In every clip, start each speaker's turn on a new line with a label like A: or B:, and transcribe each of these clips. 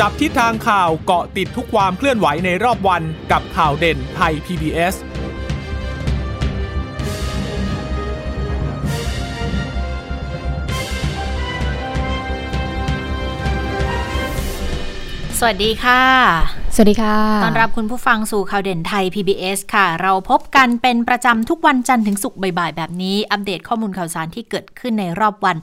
A: จับทิศทางข่าวเกาะติดทุกความเคลื่อนไหวในรอบวันกับข่าวเด่นไทย PBS
B: สวัสดีค่ะ
C: สวัสดีค่ะ
B: ต้อนรับคุณผู้ฟังสู่ข่าวเด่นไทย PBS ค่ะ เราพบกันเป็นประจำทุกวันจันทร์ถึงศุกร์บ่ายๆ แบบนี้ อัปเดตข้อมูลข่าวสารที่เกิดขึ้นในรอบวัน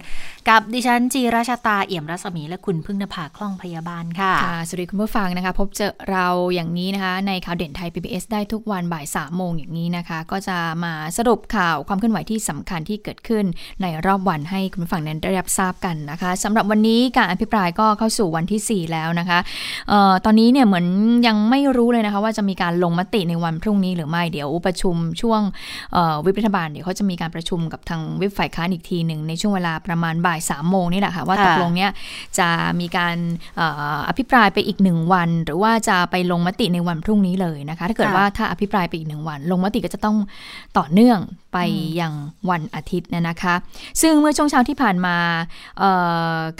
B: กับดิฉันจีราชาตาเอี่ยมรัศมีและคุณพึ่งนภาคล่องพยาบาลค่ะ
C: ค่ะ สวัสดีคุณผู้ฟังนะคะ พบเจอเราอย่างนี้นะคะ ในข่าวเด่นไทย PBS ได้ทุกวันบ่ายสามโมงอย่างนี้นะคะ ก็จะมาสรุปข่าวความเคลื่อนไหวที่สำคัญที่เกิดขึ้นในรอบวันให้คุณผู้ฟังนั้นได้รับทราบกันนะคะสำหรับวันนี้การอภิปรายก็เข้าสู่วันที่ 4 แล้วนะคะเอ่อตอนนี้เนี่ยเหมือนยังไม่รู้เลยนะคะ ว่าจะมีการลงมติในวันพรุ่งนี้หรือไม่เดี๋ยวประชุมช่วงเอ่อวิปรัฐบาลเดี๋ยวเขาจะมีการประชุมกับทางวิปฝ่ายค้านอีกทีหนึ่งในช่วงเวลาประมาณบ่ายสามโมงนี่แหละค่ะว่า
B: ค่ะ
C: ตกลงเนี่ยจะมีการเอ่ออภิปรายไปอีกหนึ่งวัน หรือว่าจะไปลงมติในวันพรุ่งนี้เลยนะคะ ถ้าเกิด
B: ค่ะ
C: ว่าถ้าอภิปรายไปอีกหนึ่งวัน ลงมติก็จะต้องต่อเนื่องไปยังวันอาทิตย์เนยนะคะ ซึ่งเมื่อช่วงเช้าที่ผ่านมา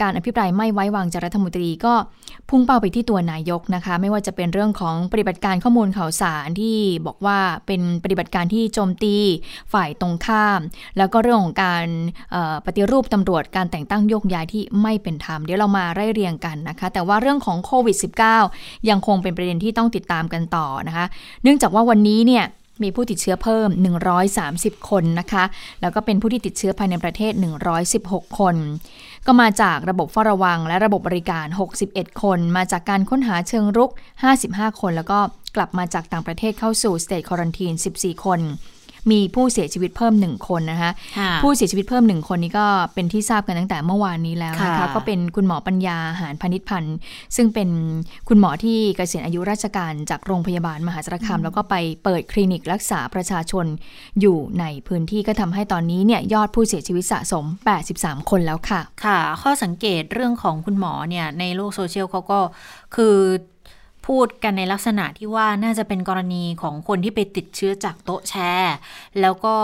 C: การอภิปรายไม่ไว้วางใจรัฐมนตรีก็พุ่งเป้าไปที่ตัวนายกนะคะ ไม่ว่าจะเป็นเรื่องของปฏิบัติการข้อมูลข่าวสารที่บอกว่าเป็นปฏิบัติการที่โจมตีฝ่ายตรงข้าม แล้วก็เรื่องของการปฏิรูปตำรวจการแต่งตั้งโยกย้ายที่ไม่เป็นธรรมเดี๋ยวเรามาไล่เรียงกันนะคะ แต่ว่าเรื่องของโควิด -19 ยังคงเป็นประเด็นที่ต้องติดตามกันต่อนะคะ เนื่องจากว่าวันนี้เนี่ย มีผู้ติดเชื้อเพิ่ม 130 คนนะคะ แล้วก็เป็นผู้ที่ติดเชื้อภายในประเทศ 116 คน ก็มาจากระบบเฝ้าระวัง และระบบบริการ 61 คน มาจากการค้นหาเชิงรุก 55 คน แล้วก็กลับมาจากต่างประเทศเข้าสู่ state quarantine 14 คน มีผู้เสียชีวิตเพิ่ม1คนนะคะ
B: ค่ะ
C: ผู้เสียชีวิตเพิ่มหนึ่งคนนี้ก็เป็นที่ทราบกันตั้งแต่เมื่อวานนี้แล้วนะคะ
B: ค่ะ
C: ก็เป็นคุณหมอปัญญาหาญพาณิชย์พันธ์ซึ่งเป็นคุณหมอที่เกษียณอายุราชการจากโรงพยาบาลมหาสารคามแล้วก็ไปเปิดคลินิกรักษาประชาชนอยู่ในพื้นที่ก็ทำให้ตอนนี้เนี่ยยอดผู้เสียชีวิตสะสม 83 คนแล้วค่ะ
B: ค่ะ ข้อสังเกตเรื่องของคุณหมอเนี่ยในโลกโซเชียลเขาก็คือ พูดกันในลักษณะที่ว่าน่าจะเป็นกรณีของคนที่ไปติดเชื้อจากโต๊ะแชร์ แล้วก็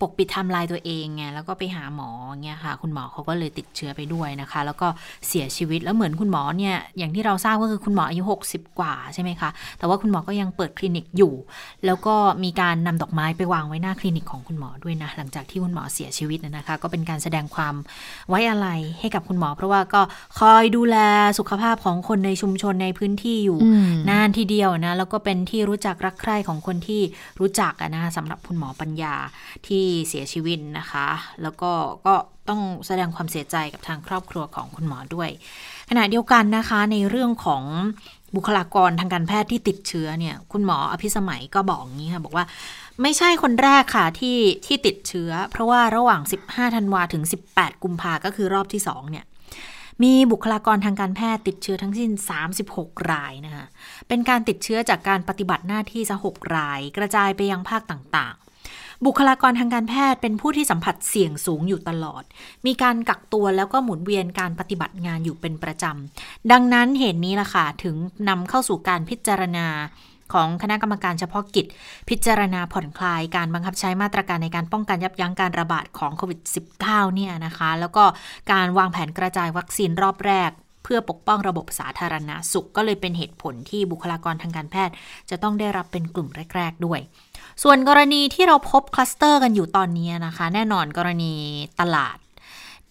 B: ปกปิดไทม์ไลน์ตัวเองไงแล้วก็ไปหาหมอเงี้ยค่ะ คุณหมอเขาก็เลยติดเชื้อไปด้วยนะคะ แล้วก็เสียชีวิตแล้วเหมือนคุณหมอเนี่ยอย่างที่เราทราบก็คือคุณหมออายุ 60 กว่าใช่ไหมคะแต่ว่าคุณหมอก็ยังเปิดคลินิกอยู่ แล้วก็มีการนำดอกไม้ไปวางไว้หน้าคลินิกของคุณหมอด้วยนะหลังจากที่คุณหมอเสียชีวิตนะนะคะ ก็เป็นการแสดงความไว้อะไรให้กับคุณหมอ เพราะว่าก็คอยดูแลสุขภาพของคนในชุมชนในพื้นที่อยู่
C: อืม
B: นานทีเดียวนะแล้วก็เป็นที่รู้จักรักใคร่ของคนที่รู้จักอะนะคะสำหรับคุณหมอปัญญาที่เสียชีวิตนะคะ แล้วก็ก็ต้องแสดงความเสียใจกับทางครอบครัวของคุณหมอด้วย ขณะเดียวกันนะคะในเรื่องของบุคลากรทางการแพทย์ที่ติดเชื้อเนี่ย คุณหมออภิสมัยก็บอกอย่างนี้ค่ะ บอกว่าไม่ใช่คนแรกค่ะที่ที่ติดเชื้อ เพราะว่าระหว่าง 15 ธันวาถึง 18 กุมภาก็คือรอบที่ 2 เนี่ย มีบุคลากรทางการแพทย์ติดเชื้อทั้งสิ้น 36 รายนะคะ เป็นการติดเชื้อจากการปฏิบัติหน้าที่ซะ6ราย กระจายไปยังภาคต่าง บุคลากรทางการแพทย์เป็นผู้ที่สัมผัสเสี่ยงสูงอยู่ตลอด มีการกักตัวแล้วก็หมุนเวียนการปฏิบัติงานอยู่เป็นประจำ ดังนั้นเหตุนี้ล่ะค่ะถึงนำเข้าสู่การพิจารณาของคณะกรรมการเฉพาะกิจ พิจารณาผ่อนคลายการบังคับใช้มาตรการในการป้องกันยับยั้งการระบาดของโควิด -19 เนี่ยนะคะ แล้วก็การวางแผนกระจายวัคซีนรอบแรก เพื่อปกป้องระบบสาธารณาสุขก็เลยเป็นเหตุผลที่บุคลากรทางการแพทย์ จะต้องได้รับเป็นกลุ่มแรก ๆ ด้วย ส่วนกรณีที่เราพบคลัสเตอร์กันอยู่ตอนนี้นะคะ แน่นอนกรณีตลาด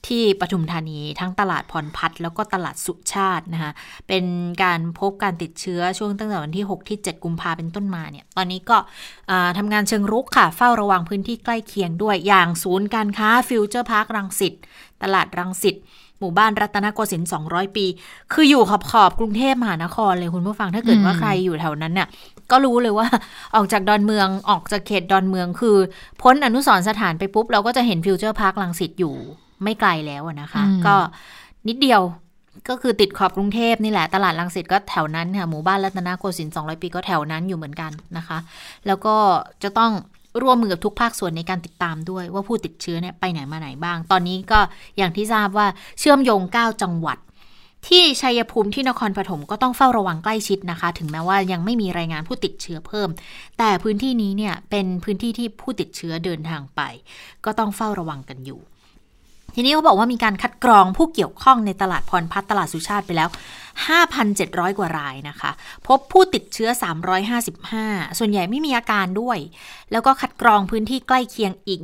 B: ที่ปทุมธานีทั้งตลาดพรพัฒน์แล้วก็ตลาดสุชาตินะคะเป็นการพบการติดเชื้อช่วงตั้งแต่วันที่ 6 ที่ 7 กุมภาเป็นต้นมาเนี่ยตอนนี้ก็ทำงานเชิงรุกค่ะ เฝ้าระวังพื้นที่ใกล้เคียงด้วยอย่างศูนย์การค้าฟิวเจอร์พาร์ครังสิตตลาดรังสิต หมู่บ้านรัตนโกสินทร์200 ปี คืออยู่ขอบขอบๆกรุงเทพมหานครเลยคุณผู้ฟังถ้าเกิดว่า
C: อืม
B: ใครอยู่แถวนั้นเนี่ยก็รู้เลยว่าออกจากดอนเมืองออกจากเขตดอนเมืองคือ พ้นอนุสรณ์สถานไปปุ๊บ เราก็จะเห็นฟิวเจอร์พาร์ครังสิตอยู่ไม่ไกลแล้วอะนะคะ
C: อืม
B: ก็นิดเดียวก็คือติดขอบกรุงเทพนี่แหละ ตลาดลังสิตก็แถวนั้นค่ะหมู่บ้านรัตนโกสินทร์200 ปีก็แถวนั้นอยู่เหมือนกันนะคะ แล้วก็จะต้อง ร่วมมือกับทุกภาคส่วนในการติดตามด้วยว่าผู้ติดเชื้อเนี่ยไปไหนมาไหนบ้าง ตอนนี้ก็อย่างที่ทราบว่าเชื่อมโยง 9 จังหวัด ที่ชัยภูมิที่นครปฐมก็ต้องเฝ้าระวังใกล้ชิดนะคะ ถึงแม้ว่ายังไม่มีรายงานผู้ติดเชื้อเพิ่ม แต่พื้นที่นี้เนี่ยเป็นพื้นที่ที่ผู้ติดเชื้อเดินทางไป ก็ต้องเฝ้าระวังกันอยู่ ทีนี้เขาบอกว่ามีการคัดกรองผู้เกี่ยวข้องในตลาดพรพัฒน์ตลาดสุชาติไปแล้ว 5,700 กว่ารายนะคะ พบผู้ติดเชื้อ 355 ส่วนใหญ่ไม่มีอาการด้วย แล้วก็คัดกรองพื้นที่ใกล้เคียงอีก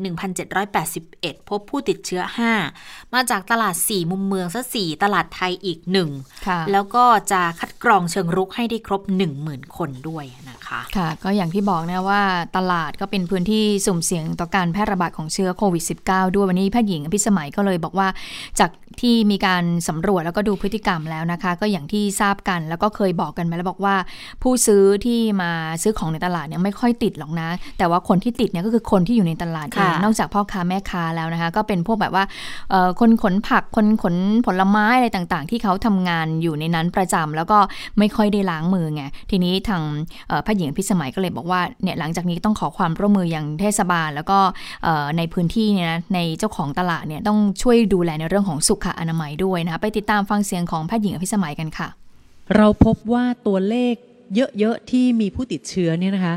B: 1,781 พบผู้ติดเชื้อ 5 มาจากตลาด 4 มุมเมืองซะ4ตลาดไทยอีก 1 แล้วก็จะคัดกรองเชิงรุกให้ได้ครบ 10,000 คนด้วยนะคะ
C: ค่ะ ก็อย่างที่บอกนะว่าตลาดก็เป็นพื้นที่สุ่มเสี่ยงต่อการแพร่ระบาดของเชื้อโควิด -19 ด้วยวันนี้แพทย์หญิงพิสมัยก็เลยบอกว่าจากที่มีการสำรวจแล้วก็ดูพฤติกรรมแล้วนะคะ ก็อย่างที่ทราบกัน แล้วก็เคยบอกกันมาแล้วบอกว่า ผู้ซื้อที่มาซื้อของในตลาดเนี่ยไม่ค่อยติดหรอกนะ แต่ว่าคนที่ติดเนี่ยก็คือคนที่อยู่ในตลาดเองนอกจากพ่อค้าแม่ค้าแล้วนะคะ ก็เป็นพวกแบบว่าคนขนผักคนขนผลไม้อะไรต่างๆ ที่เขาทำงานอยู่ในนั้นประจำแล้วก็ไม่ค่อยได้ล้างมือไงทีนี้ทางพระหญิงพิสมัยก็เลยบอกว่าเนี่ยหลังจากนี้ต้องขอความร่วมมืออย่างเทศบาล แล้วก็ในพื้นที่เนี่ยนะในเจ้าของตลาดเนี่ยต้องช่วยดูแลในเรื่องของสุขอนามัยด้วยนะคะไปติดตามฟังเสียงของแพทย์หญิงอภิสมัยกันค่ะ
D: เราพบว่าตัวเลขเยอะๆที่มีผู้ติดเชื้อเนี่ยนะคะ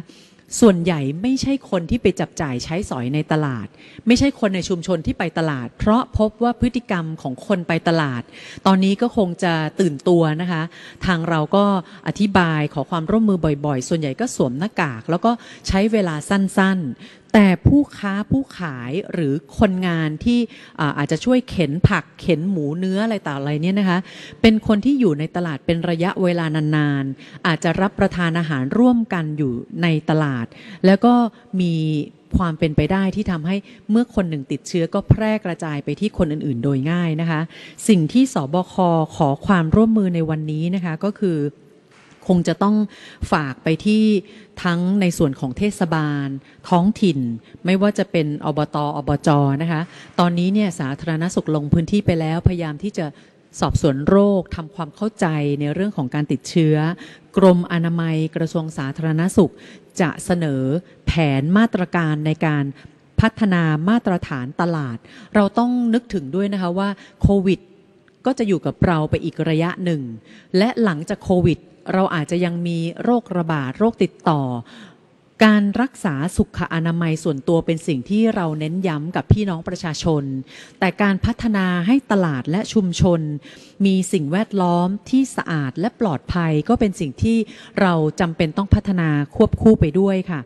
D: ส่วนใหญ่ไม่ใช่คนที่ไปจับจ่ายใช้สอยในตลาด ไม่ใช่คนในชุมชนที่ไปตลาด เพราะพบว่าพฤติกรรมของคนไปตลาด ตอนนี้ก็คงจะตื่นตัวนะคะ ทางเราก็อธิบายขอความร่วมมือบ่อยๆ ส่วนใหญ่ก็สวมหน้ากาก แล้วก็ใช้เวลาสั้นๆแต่ผู้ค้าผู้ขายหรือคนงานที่อาจจะช่วยเข็นผักเข็นหมูเนื้ออะไรต่างอะไรเนี่ยนะคะ เป็นคนที่อยู่ในตลาดเป็นระยะเวลานานๆ อาจจะรับประทานอาหารร่วมกันอยู่ในตลาด แล้วก็มีความเป็นไปได้ที่ทำให้เมื่อคนหนึ่งติดเชื้อก็แพร่กระจายไปที่คนอื่นๆ โดยง่ายนะคะ สิ่งที่สบคขอความร่วมมือในวันนี้นะคะก็คือ คงจะต้องฝากไปที่ทั้งในส่วนของเทศบาล ท้องถิ่น ไม่ว่าจะเป็นอบตอบจนะคะ ตอนนี้เนี่ยสาธารณสุขลงพื้นที่ไปแล้ว พยายามที่จะสอบสวนโรคทำความเข้าใจในเรื่องของการติดเชื้อ กรมอนามัยกระทรวงสาธารณสุข จะเสนอแผนมาตรการในการพัฒนามาตรฐานตลาด เราต้องนึกถึงด้วยนะคะว่าโควิดก็จะอยู่กับเราไปอีกระยะหนึ่ง และหลังจากโควิด เราอาจจะยังมีโรคระบาดโรคติดต่อ การรักษาสุขอนามัยส่วนตัวเป็นสิ่งที่เราเน้นย้ำกับพี่น้องประชาชน แต่การพัฒนาให้ตลาดและชุมชน มีสิ่งแวดล้อมที่สะอาดและปลอดภัยก็เป็นสิ่งที่เราจำเป็นต้องพัฒนาควบคู่ไปด้วยค่ะ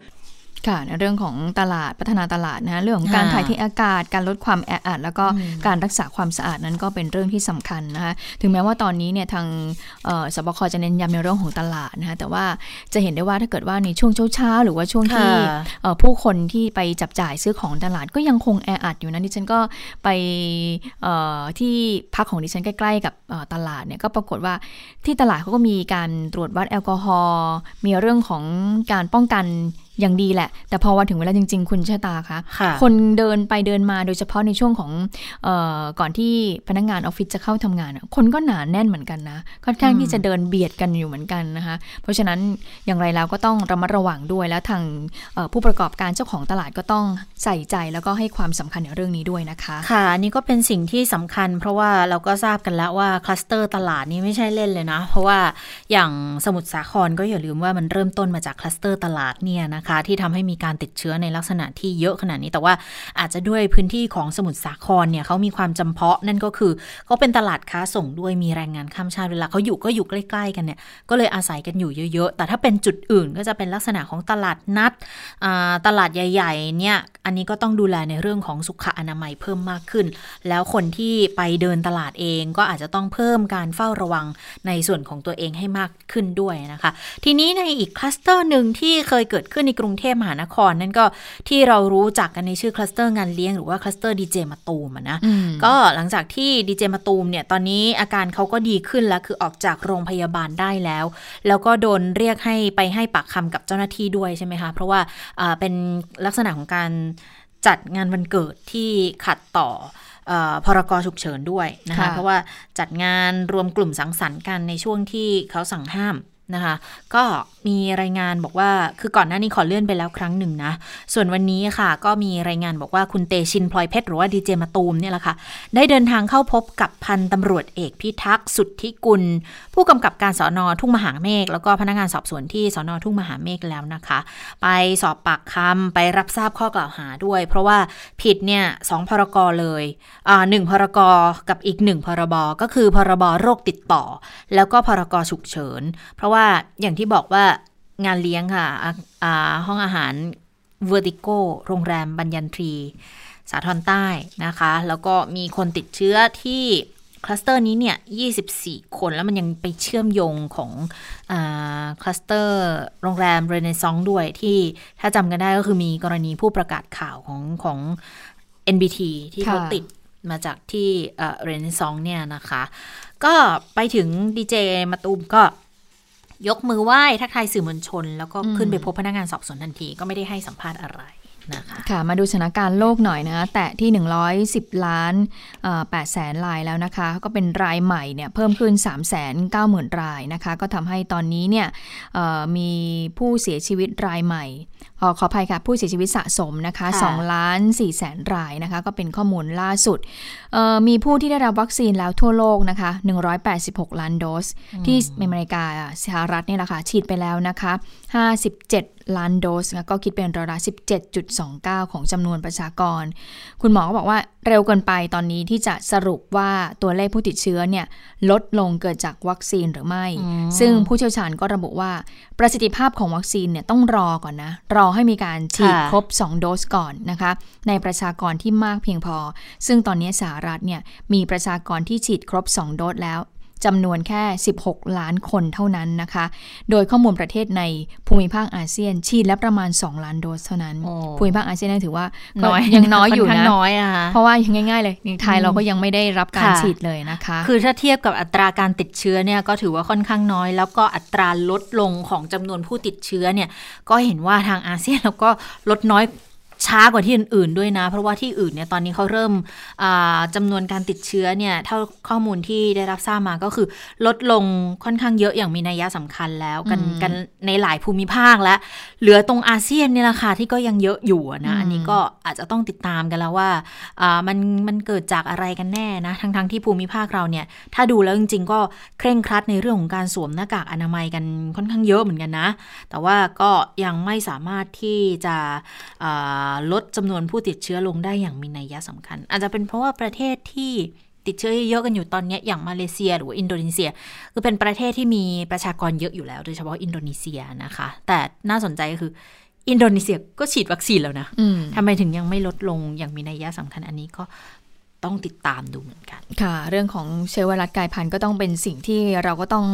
C: ค่ะในเรื่องของตลาดพัฒนาตลาดนะเรื่องของการถ่ายเทอากาศ การลดความแออัดแล้วก็การรักษาความสะอาดนั้นก็เป็นเรื่องที่สำคัญนะคะถึงแม้ว่าตอนนี้เนี่ยทางสบคจะเน้นย้ำในเรื่องของตลาดนะคะแต่ว่าจะเห็นได้ว่าถ้าเกิดว่าในช่วงเช้าๆหรือว่าช่วงที่ผู้คนที่ไปจับจ่ายซื้อของตลาดก็ยังคงแออัดอยู่นะดิฉันก็ไปที่พักของดิฉันใกล้ๆ กับตลาดเนี่ยก็ปรากฏว่าที่ตลาดเขาก็มีการตรวจวัดแอลกอฮอล์มีเรื่องของการป้องกันอย่างดีแหละ แต่พอวันถึงเวลาจริง ๆ คุณชะตาคะคนเดินไปเดินมาโดยเฉพาะในช่วงของออก่อนที่พนักงานออฟฟิศจะเข้าทำงาน คนก็หนาแน่นเหมือนกันนะค่อนข้างที่จะเดินเบียดกันอยู่เหมือนกันนะคะ เพราะฉะนั้นอย่างไรแล้วก็ต้องระมัดระวังด้วยแล้วทางผู้ประกอบการเจ้าของตลาดก็ต้องใส่ใจแล้วก็ให้ความสำคัญในเรื่องนี้ด้วยนะคะ
B: ค่ะนี่ก็เป็นสิ่งที่สำคัญ เพราะว่าเราก็ทราบกันแล้วว่าคลัสเตอร์ตลาดนี้ไม่ใช่เล่นเลยนะ เพราะว่าอย่างสมุทรสาครก็อย่าลืมว่ามันเริ่มต้นมาจากคลัสเตอร์ตลาดเนี่ยนะคะ ที่ทำให้มีการติดเชื้อในลักษณะที่เยอะขนาดนี้ แต่ว่าอาจจะด้วยพื้นที่ของสมุทรสาครเนี่ยเขามีความจำเพาะนั่นก็คือเขาเป็นตลาดค้าส่งด้วยมีแรงงานข้ามชาติเวลาเขาอยู่ก็อยู่ใกล้ ๆ กันเนี่ยก็เลยอาศัยกันอยู่เยอะ ๆ แต่ถ้าเป็นจุดอื่นก็จะเป็นลักษณะของตลาดนัดตลาดใหญ่ ๆ เนี่ยอันนี้ก็ต้องดูแลในเรื่องของสุขอนามัยเพิ่มมากขึ้น แล้วคนที่ไปเดินตลาดเองก็อาจจะต้องเพิ่มการเฝ้าระวังในส่วนของตัวเองให้มากขึ้นด้วยนะคะ ทีนี้ในอีกคลัสเตอร์หนึ่งที่เคยเกิดขึ้นในกรุงเทพมหานครนั่นก็ที่เรารู้จักกันในชื่อคลัสเตอร์งานเลี้ยงหรือว่าคลัสเตอร์ดีเจมาตูมนะก็หลังจากที่ดีเจมาตูมเนี่ยตอนนี้อาการเขาก็ดีขึ้นแล้วคือออกจากโรงพยาบาลได้แล้ว แล้วก็โดนเรียกให้ไปให้ปากคำกับเจ้าหน้าที่ด้วยใช่ไหมคะ เพราะว่าเป็นลักษณะของการจัดงานวันเกิดที่ขัดต่อพรกฉุกเฉินด้วยนะคะ เพราะว่าจัดงานรวมกลุ่มสังสรรค์กันในช่วงที่เขาสั่งห้าม นะคะ ก็มีรายงานบอกว่าคือก่อนหน้านี้ขอเลื่อนไปแล้วครั้งหนึ่งนะ ส่วนวันนี้ค่ะ ก็มีรายงานบอกว่าคุณเตชินพลอยเพชรหรือว่าดีเจมาตูมเนี่ยแหละค่ะ ได้เดินทางเข้าพบกับพันตำรวจเอกพิทักษ์สุทธิกุล ผู้กำกับการสอนอทุ่งมหาเมฆแล้วก็พนักงานสอบสวนที่สอนอทุ่งมหาเมฆแล้วนะคะ ไปสอบปากคำไปรับทราบข้อกล่าวหาด้วย เพราะว่าผิดเนี่ยสองพรกรเลยอ่าหนึ่งพรกรกับอีกหนึ่งพรบก็คือพรบโรคติดต่อ แล้วก็พรกฉุกเฉิน เพราะว่าอย่างที่บอกว่างานเลี้ยงค่ะห้องอาหาร Vertigo โกโรงแรมบัญญันทรี สาทรใต้นะคะ แล้วก็มีคนติดเชื้อที่คลัสเตอร์นี้เนี่ย 24 คน แล้วมันยังไปเชื่อมโยงของอคลัสเตอร์โรงแรมเรเนซองด้วยที่ถ้าจำกันได้ก็คือมีกรณีผู้ประกาศข่าวของของ NBT ที่เขาติดมาจากที่เรเนซองเนี่ยนะคะ ก็ไปถึงดีเจมาตูมก็ ยกมือไหว้ทักทายสื่อมวลชน แล้วก็ขึ้นไปพบพนักงานสอบสวนทันทีก็ไม่ได้ให้สัมภาษณ์อะไรนะคะ
C: ค่ะมาดูสถานการณ์โลกหน่อยนะคะแตะที่ 110 ล้าน8แสนรายแล้วนะคะ ก็เป็นรายใหม่เนี่ยเพิ่มขึ้น 3 9 0 0 0 0 รายนะคะ ก็ทำให้ตอนนี้เนี่ยเอ่อมีผู้เสียชีวิตรายใหม่ข อขออภัยค่ะ ผู้เสียชีวิตสะสมนะคะ
B: ค่ะ
C: 2ล้าน4แสนรายนะคะ ก็เป็นข้อมูลล่าสุดเอ่อมีผู้ที่ได้รับวัคซีนแล้วทั่วโลกนะคะ 186 ล้านโดส ที่อเมริกาสหรัฐเนี่ยแหละค่ะ ฉีดไปแล้วนะคะ 57 ล้านโดสนะก็คิดเป็นร้อยละ 17.29 ของจำนวนประชากร คุณหมอก็บอกว่าเร็วเกินไปตอนนี้ที่จะสรุปว่าตัวเลขผู้ติดเชื้อเนี่ยลดลงเกิดจากวัคซีนหรือไม่ ซึ่งผู้เชี่ยวชาญก็ระบุว่าประสิทธิภาพของวัคซีนเนี่ยต้องรอก่อนนะ รอให้มีการฉีด
B: ค่ะ
C: ครบ 2 โดสก่อนนะคะ ในประชากรที่มากเพียงพอ ซึ่งตอนนี้สหรัฐเนี่ยมีประชากรที่ฉีดครบ 2 โดสแล้ว จำนวนแค่ 16 ล้านคนเท่านั้นนะคะ โดยข้อมูลประเทศในภูมิภาคอาเซียนฉีดแล้วประมาณ 2 ล้านโดสเท่านั้น
B: โอ้
C: ภูมิภาคอาเซียนนี่ถือว่าก็
B: น้อย
C: ยังน้อยอยู่
B: ค่ข้าง
C: นะ
B: น้อยอะคะ
C: เพราะว่ายังง่ายๆเลยในไทยเราก็ยังไม่ได้รับการ
B: ค่ะ
C: ฉีดเลยนะคะ
B: คือถ้าเทียบกับอัตราการติดเชื้อเนี่ยก็ถือว่าค่อนข้างน้อย แล้วก็อัตราลดลงของจำนวนผู้ติดเชื้อเนี่ยก็เห็นว่าทางอาเซียนเราก็ลดน้อย ช้ากว่าที่อื่นๆด้วยนะ เพราะว่าที่อื่นเนี่ยตอนนี้เขาเริ่มอ่าจำนวนการติดเชื้อเนี่ยเท่าข้อมูลที่ได้รับทราบมาก็คือ ลดลงค่อนข้างเยอะอย่างมีนัยสำคัญแล้วกัน
C: อืม
B: กันในหลายภูมิภาคแล้วเหลือตรงอาเซียนเนี่ยแหละค่ะที่ก็ยังเยอะอยู่อะนะ
C: อืม
B: อันนี้ก็อาจจะต้องติดตามกันแล้วว่าอ่ามันมันเกิดจากอะไรกันแน่นะทั้งทั้งที่ภูมิภาคเราเนี่ยถ้าดูแล้วจริงๆ ก็เคร่งครัดในเรื่องของการสวมหน้ากากอนามัยกันค่อนข้างเยอะเหมือนกันนะ แต่ว่าก็ยังไม่สามารถที่จะอ่าลดจำนวนผู้ติดเชื้อลงได้อย่างมีนัยสำคัญ อาจจะเป็นเพราะว่าประเทศที่ติดเชื้อเยอะๆกันอยู่ตอนเนี้ยอย่างมาเลเซียหรือว่าอินโดนีเซีย คือเป็นประเทศที่มีประชากรเยอะอยู่แล้ว โดยเฉพาะอินโดนีเซียนะคะ แต่น่าสนใจก็คือ อินโดนีเซียก็ฉีดวัคซีนแล้วนะ
C: อืม
B: ทำไมถึงยังไม่ลดลงอย่างมีนัยสำคัญอันนี้ก็ ต้องติดตามดูเหมือนกัน
C: ค่ะ เรื่องของเชื้อไวรัสกลายพันธุ์ก็ต้องเป็นสิ่งที่เราก็ต้อง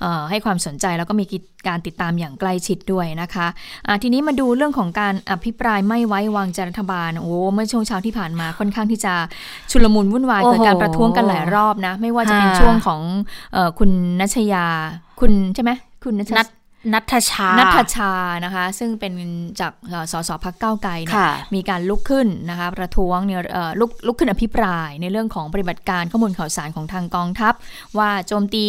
C: เออให้ความสนใจแล้วก็มีการติดตามอย่างใกล้ชิดด้วยนะคะะทีนี้มาดูเรื่องของการอภิปรายไม่ไว้วางใจรัฐบาลโอ้เมื่อช่วงเช้าที่ผ่านมาค่อนข้างที่จะชุลมุนวุ่นวาย
B: โอ้โห
C: เกิดการประท้วงกันหลายรอบนะ ไม่ว่าจะเป็น
B: ค่ะ
C: ช่วงของเออคุณนัชยาคุณใช่ไหมคุณนัช
B: นัท นัทชา
C: นัทชานะคะ ซึ่งเป็นจากเอ่อสสพักเก้าวไกลเนี่ย
B: ค่ะ
C: มีการลุกขึ้นนะคะประท้วงเนี่ยเอ่อลุกลุกขึ้นอภิปรายในเรื่องของปฏิบัติการข้อมูลข่าวสารของทางกองทัพ ว่าโจมตี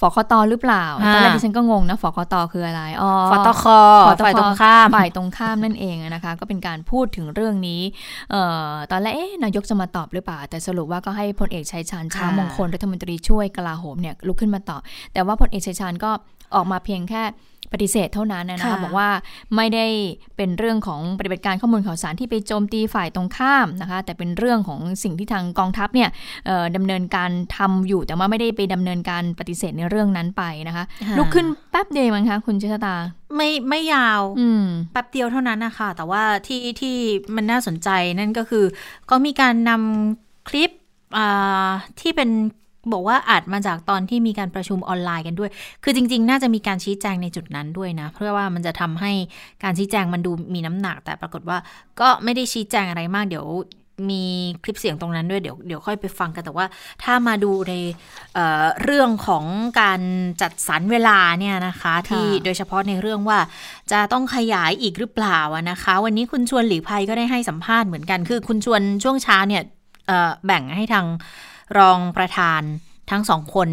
C: ฝคตหรือเปล่า
B: อ่า
C: ตอนแรกดิฉันก็งงนะฝคตคืออะไรอ๋อ
B: ฟตค
C: ฟตค
B: ฝ่ายตรงข้าม
C: ฝ่ายตรงข้ามนั่นเองนะคะ ก็เป็นการพูดถึงเรื่องนี้เอ่อตอนแรกเอ๊ะนายกจะมาตอบหรือเปล่า แต่สรุปว่าก็ให้พลเอกชัยชาญช้างมงคลรัฐมนตรีช่วยกลาโหมเนี่ยลุกขึ้นมาตอบ แต่ว่าพลเอกชัยชาญก็ ออกมาเพียงแค่ปฏิเสธเท่านั้นนะคะ
B: ค่ะ
C: บอกว่าไม่ได้เป็นเรื่องของปฏิบัติการข้อมูลข่าวสารที่ไปโจมตีฝ่ายตรงข้ามนะคะ แต่เป็นเรื่องของสิ่งที่ทางกองทัพเนี่ยเอ่อดำเนินการทำอยู่ แต่ว่าไม่ได้ไปดำเนินการปฏิเสธในเรื่องนั้นไปนะคะ
B: ค่ะ
C: ลุกขึ้นแป๊บเดียวมั้งคะคุณเชษตา
B: ไม่ไม่ยาว
C: อืม
B: แป๊บเดียวเท่านั้นนะคะแต่ว่าที่ที่มันน่าสนใจนั่นก็คือ ก็มีการนำคลิปอ่าที่เป็น บอกว่าอาจมาจากตอนที่มีการประชุมออนไลน์กันด้วย คือจริง ๆ น่าจะมีการชี้แจงในจุดนั้นด้วยนะ เพื่อว่ามันจะทำให้การชี้แจงมันดูมีน้ำหนัก แต่ปรากฏว่าก็ไม่ได้ชี้แจงอะไรมากเดี๋ยวมีคลิปเสียงตรงนั้นด้วยเดี๋ยวเดี๋ยวค่อยไปฟังกันแต่ว่า ถ้ามาดูในเอ่อเรื่องของการจัดสรรเวลาเนี่ยนะคะ ที่โดยเฉพาะในเรื่องว่าจะต้องขยายอีกหรือเปล่าอะนะคะ วันนี้คุณชวนหลีกภัยก็ได้ให้สัมภาษณ์เหมือนกัน คือคุณชวนช่วงเช้าเนี่ยเอ่อแบ่งให้ทาง รองประธาน ทั้งสองคน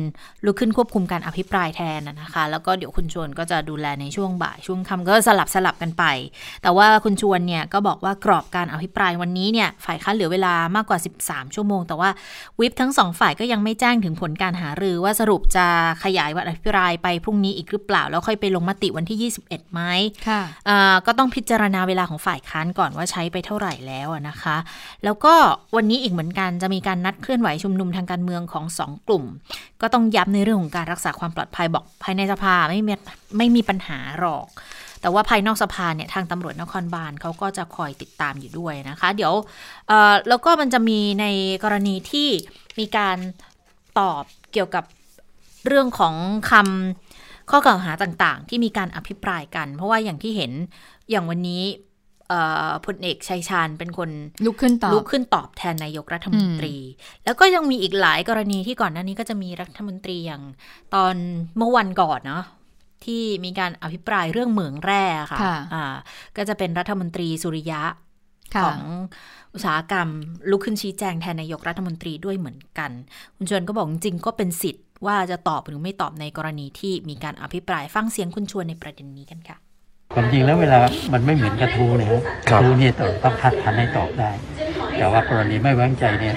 B: ลุกขึ้นควบคุมการอภิปรายแทนนะคะ แล้วก็เดี๋ยวคุณชวนก็จะดูแลในช่วงบ่ายช่วงค่ำก็สลับสลับกันไป แต่ว่าคุณชวนเนี่ยก็บอกว่ากรอบการอภิปรายวันนี้เนี่ยฝ่ายค้านเหลือเวลามากกว่า 13 ชั่วโมง แต่ว่าวิปทั้งสองฝ่ายก็ยังไม่แจ้งถึงผลการหารือว่าสรุปจะขยายวันอภิปรายไปพรุ่งนี้อีกหรือเปล่า แล้วค่อยไปลงมติวันที่ 21ไหม
C: ค่ะ
B: ก็ต้องพิจารณาเวลาของฝ่ายค้านก่อนว่าใช้ไปเท่าไหร่แล้วนะคะ แล้วก็วันนี้อีกเหมือนกันจะมีการนัดเคลื่อนไหวชุมนุมทางการเมืองของสองกลุ่ม ก็ต้องย้ำในเรื่องของการรักษาความปลอดภัยบอกภายในสภาไม่มีไม่มีปัญหาหรอก แต่ว่าภายนอกสภาเนี่ยทางตำรวจนครบาลเขาก็จะคอยติดตามอยู่ด้วยนะคะ เดี๋ยวแล้วก็มันจะมีในกรณีที่มีการตอบเกี่ยวกับเรื่องของคำข้อกล่าวหาต่างๆ ที่มีการอภิปรายกัน เพราะว่าอย่างที่เห็นอย่างวันนี้ พลเอกชัยชาญเป็นคน
C: ลุกขึ้นตอบ
B: ลุกขึ้นตอบแทนนายกรัฐมนตรี แล้วก็ยังมีอีกหลายกรณีที่ก่อนหน้านี้ก็จะมีรัฐมนตรีอย่างตอนเมื่อวันก่อนเนาะที่มีการอภิปรายเรื่องเหมืองแร่ค่ะ
C: ค่ะ
B: อ่าก็จะเป็นรัฐมนตรีสุริยะ
C: ค่ะ
B: ของอุตสาหกรรมลุกขึ้นชี้แจงแทนนายกรัฐมนตรีด้วยเหมือนกัน คุณชวนก็บอกจริงๆก็เป็นสิทธิ์ว่าจะตอบหรือไม่ตอบในกรณีที่มีการอภิปรายฟังเสียงคุณชวนในประเด็นนี้กันค่ะ
E: ความจริงแล้วเวลามันไม่เหมือนกระทู้นะฮะก
F: ครับ
E: ระทู้เนี่ยต้องต้องคัดคันให้ตอบได้ แต่ว่ากรณีไม่ไว้วางใจเนี่ย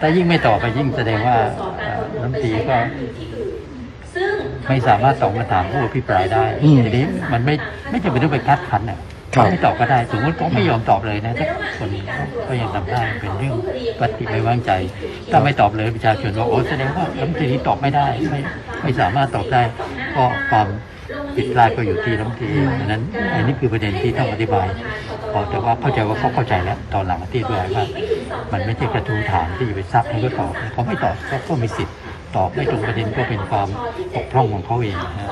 E: ถ้ายิ่งไม่ตอบไปยิ่งแสดงว่าเอ่อน้ำตรีก็ไม่สามารถตอบคำถามผู้อภิปรายได้
F: อืม
E: ทีนี้มันไม่ไม่จำเป็นต้องไปคัดคันอะ
F: ครับ
E: ไม่ตอบก็ได้สมมติเขาไม่ยอมตอบเลยนะถ้าคนนี้ก็ยังทำได้เป็นเรื่องปฏิไม่วางใจ ถ้าไม่ตอบเลยประชาชนว่าโอ้แสดงว่ารัฐมนตรีนี้ตอบไม่ได้ไม่ไม่สามารถตอบได้ ก็ความ ผิดพลาดก็อยู่ที่รัฐมนตรีดังนั้นอันนี้คือประเด็นที่ต้องอธิบายพอแต่ว่าเข้าใจว่าเขาเข้าใจแล้วตอนหลังอธิบายว่า มันไม่ใช่กระทู้ถามที่จะไปซักให้เขาตอบเขาไม่ตอบเขาก็มีสิทธิ์ตอบไม่ตรงประเด็นก็เป็นความบกพร่องของเขาเองนะฮะ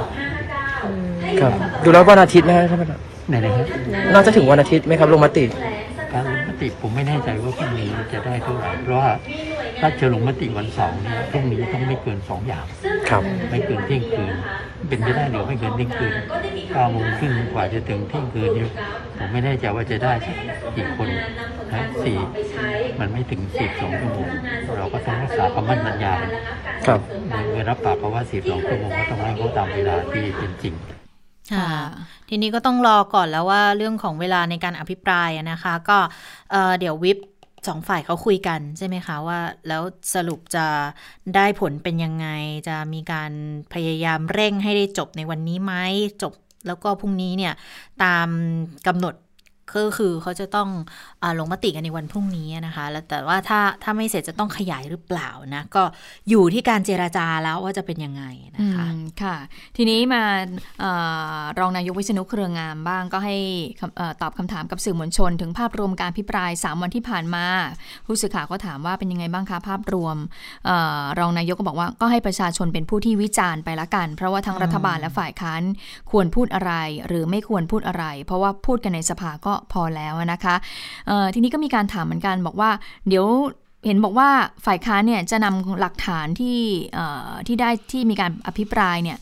F: ครับดูแล้ววันอาทิตย์นะครับท่านประธาน
E: ไหนนะครับ
F: น่าจะถึงวันอาทิตย์ไหมครับลงมติ
E: การลงม ติผมไม่แน่ใจว่าพรุ่งนี้จะได้เท่าไหร่เพราะว่าถ้าจะลงมติวันเสาร์เนี่ยพรุ่งนี้ต้องไม่เกินสองอย่าง
F: ครับ
E: ไม่เกินเที่ยงคืน เป็นไปได้หรือไม่เกินเที่ยงคืนเก้าโมงครึ่งกว่าจะถึงเที่ยงคืนเนี่ยผมไม่แน่ใจว่าจะได้สักกี่คนนะสี่มันไม่ถึงสิบสองชั่วโมงเราก็ต้องรักษาคำมั่นสัญญา
F: ครับ
E: โดยรับปากเขาว่าสิบสองชั่วโมงก็ต้องให้เขาตามเวลาที่เป็นจริง
B: ค่ะทีนี้ก็ต้องรอก่อนแล้วว่าเรื่องของเวลาในการอภิปรายนะคะ ก็เเดี๋ยววิบสองฝ่ายเขาคุยกันใช่ไหมคะว่า แล้วสรุปจะได้ผลเป็นยังไง จะมีการพยายามเร่งให้ได้จบในวันนี้ไหมจบแล้วก็พรุ่งนี้เนี่ยตามกำหนด ก็คือเขาจะต้องอาลงมติกันในวันพรุ่งนี้นะคะ แล้วแต่ว่าถ้าถ้าไม่เสร็จจะต้องขยายหรือเปล่านะ ก็อยู่ที่การเจราจาแล้วว่าจะเป็นยังไงนะคะ
C: อืมค่ะ ทีนี้มาเออรองนายกวิษณุเครืองามบ้างก็ให้คำเออตอบคำถามกับสื่อมวลชน ถึงภาพรวมการพิปราย 3 วันที่ผ่านมา ผู้สื่อข่าวก็ถามว่าเป็นยังไงบ้างคะภาพรวมเออรองนายกก็บอกว่าก็ให้ประชาชนเป็นผู้ที่วิจารณ์ไปละกัน เพราะว่าทั้งรัฐบาลและฝ่ายค้านควรพูดอะไร หรือไม่ควรพูดอะไร เพราะว่าพูดกันในสภาก็พอแล้วนะคะทีนี้ก็มีการถามเหมือนกันบอกว่า เดี๋ยวเห็นบอกว่าฝ่ายค้านเนี่ยจะนำหลักฐานที่ที่ได้ที่มีการอภิปรายเนี่ย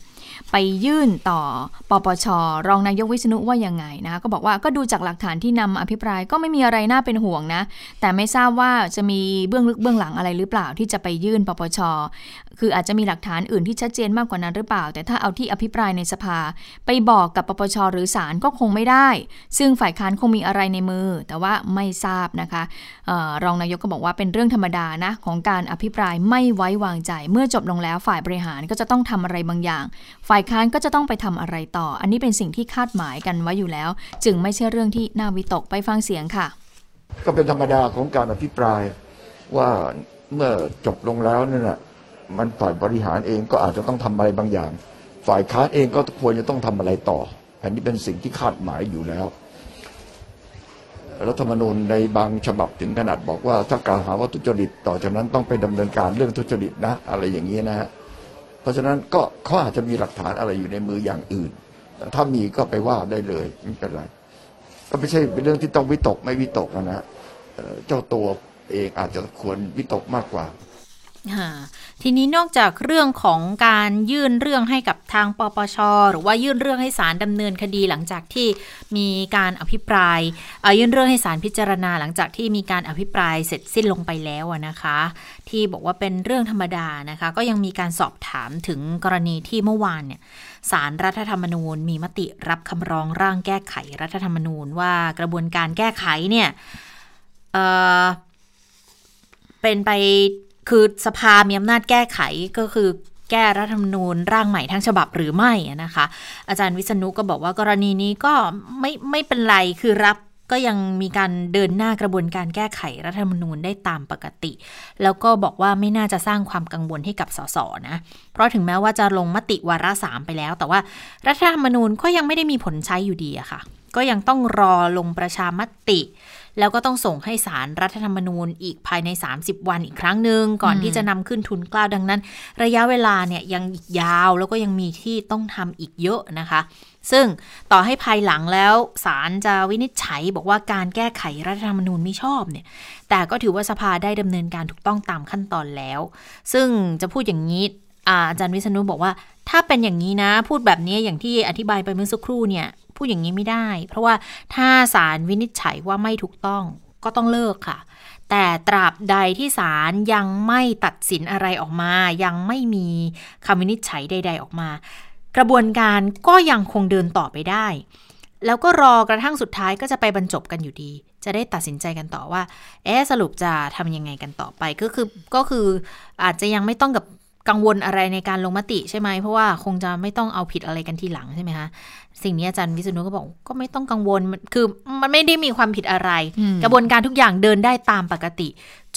C: ไปยื่นต่อปปชรองนายกวิษณุว่ายังไงนะคะก็บอกว่าก็ดูจากหลักฐานที่นำมาอภิปรายก็ไม่มีอะไรน่าเป็นห่วงนะ แต่ไม่ทราบว่าจะมีเบื้องลึกเบื้องหลังอะไรหรือเปล่าที่จะไปยื่นปปช คืออาจจะมีหลักฐานอื่นที่ชัดเจนมากกว่านั้นหรือเปล่า แต่ถ้าเอาที่อภิปรายในสภา ไปบอกกับปปชหรือศาลก็คงไม่ได้ ซึ่งฝ่ายค้านคงมีอะไรในมือ แต่ว่าไม่ทราบนะคะออรองนายกก็บอกว่าเป็นเรื่องธรรมดานะของการอภิปรายไม่ไว้วางใจ เมื่อจบลงแล้วฝ่ายบริหารก็จะต้องทำอะไรบางอย่าง ฝ่ายค้านก็จะต้องไปทำอะไรต่อ อันนี้เป็นสิ่งที่คาดหมายกันไว้อยู่แล้ว จึงไม่ใช่เรื่องที่น่าวิตกไปฟังเสียงค่ะ
G: ก็เป็นธรรมดาของการอภิปรายว่าเมื่อจบลงแล้วนั่นแหละ มันฝ่ายบริหารเองก็อาจจะต้องทำอะไรบางอย่าง ฝ่ายค้านเองก็ควรจะต้องทำอะไรต่อ อันนี้เป็นสิ่งที่คาดหมายอยู่แล้ว รัฐธรรมนูญในบางฉบับถึงขนาดบอกว่าถ้ากล่าวหาว่าทุจริตต่อจากนั้นต้องไปดำเนินการเรื่องทุจริตนะ อะไรอย่างนี้นะฮะเพราะฉะนั้นก็เขาอาจจะมีหลักฐานอะไรอยู่ในมืออย่างอื่น ถ้ามีก็ไปว่าได้เลยไม่เป็นไรก็ไม่ใช่เป็นเรื่องที่ต้องวิตกไม่วิตกนะฮะเจ้าตัวเองอาจจะควรวิตกมากกว่า
B: ทีนี้นอกจากเรื่องของการยื่นเรื่องให้กับทางปปช หรือว่ายื่นเรื่องให้ศาลดำเนินคดีหลังจากที่มีการอภิปรายยื่นเรื่องให้ศาลพิจารณาหลังจากที่มีการอภิปรายเสร็จสิ้นลงไปแล้วนะคะ ที่บอกว่าเป็นเรื่องธรรมดานะคะ ก็ยังมีการสอบถามถึงกรณีที่เมื่อวานเนี่ยสารรัฐธรรมนูญ มีมติรับคำร้องร่างแก้ไขรัฐธรรมนูญ ว่ากระบวนการแก้ไขเนี่ยเเป็นไป คือสภามีอำนาจแก้ไขก็คือแก้รัฐธรรมนูญร่างใหม่ทั้งฉบับหรือไม่นะคะ อาจารย์วิษณุก็บอกว่ากรณีนี้ก็ไม่ไม่เป็นไรคือรับก็ยังมีการเดินหน้ากระบวนการแก้ไขรัฐธรรมนูญได้ตามปกติ แล้วก็บอกว่าไม่น่าจะสร้างความกังวลให้กับสสนะ เพราะถึงแม้ว่าจะลงมติวาระสามไปแล้ว แต่ว่ารัฐธรรมนูญก็ยังไม่ได้มีผลใช้อยู่ดีอะค่ะ ก็ยังต้องรอลงประชามติ แล้วก็ต้องส่งให้สารรัฐธรรมนูญอีกภายใน 30 วันอีกครั้งหนึ่งก่อนที่จะนำขึ้นทุนกล้าวดังนั้น ระยะเวลาเนี่ยยังอีกยาวแล้วก็ยังมีที่ต้องทำอีกเยอะนะคะ ซึ่งต่อให้ภายหลังแล้วศาลจะวินิจฉัยบอกว่าการแก้ไขรัฐธรรมนูญไม่ชอบเนี่ย แต่ก็ถือว่าสภาได้ดำเนินการถูกต้องตามขั้นตอนแล้ว ซึ่งจะพูดอย่างนี้อาจารย์วิษณุบอกว่าถ้าเป็นอย่างนี้นะ พูดแบบนี้อย่างที่อธิบายไปเมื่อสักครู่เนี่ย พูดอย่างนี้ไม่ได้ เพราะว่าถ้าศาลวินิจฉัยว่าไม่ถูกต้องก็ต้องเลิกค่ะ แต่ตราบใดที่ศาลยังไม่ตัดสินอะไรออกมา ยังไม่มีคำวินิจฉัยใด ๆออกมา กระบวนการก็ยังคงเดินต่อไปได้ แล้วก็รอกระทั่งสุดท้ายก็จะไปบรรจบกันอยู่ดี จะได้ตัดสินใจกันต่อว่า เอ๊สรุปจะทำยังไงกันต่อไป ก็คือก็คืออาจจะยังไม่ต้องกับ กังวลอะไรในการลงมติใช่ไหมเพราะว่าคงจะไม่ต้องเอาผิดอะไรกันทีหลังใช่ไหมคะสิ่งนี้อาจารย์วิษณุก็บอกก็ไม่ต้องกังวลคือมันไม่ได้มีความผิดอะไร กระบวนการทุกอย่างเดินได้ตามปกติ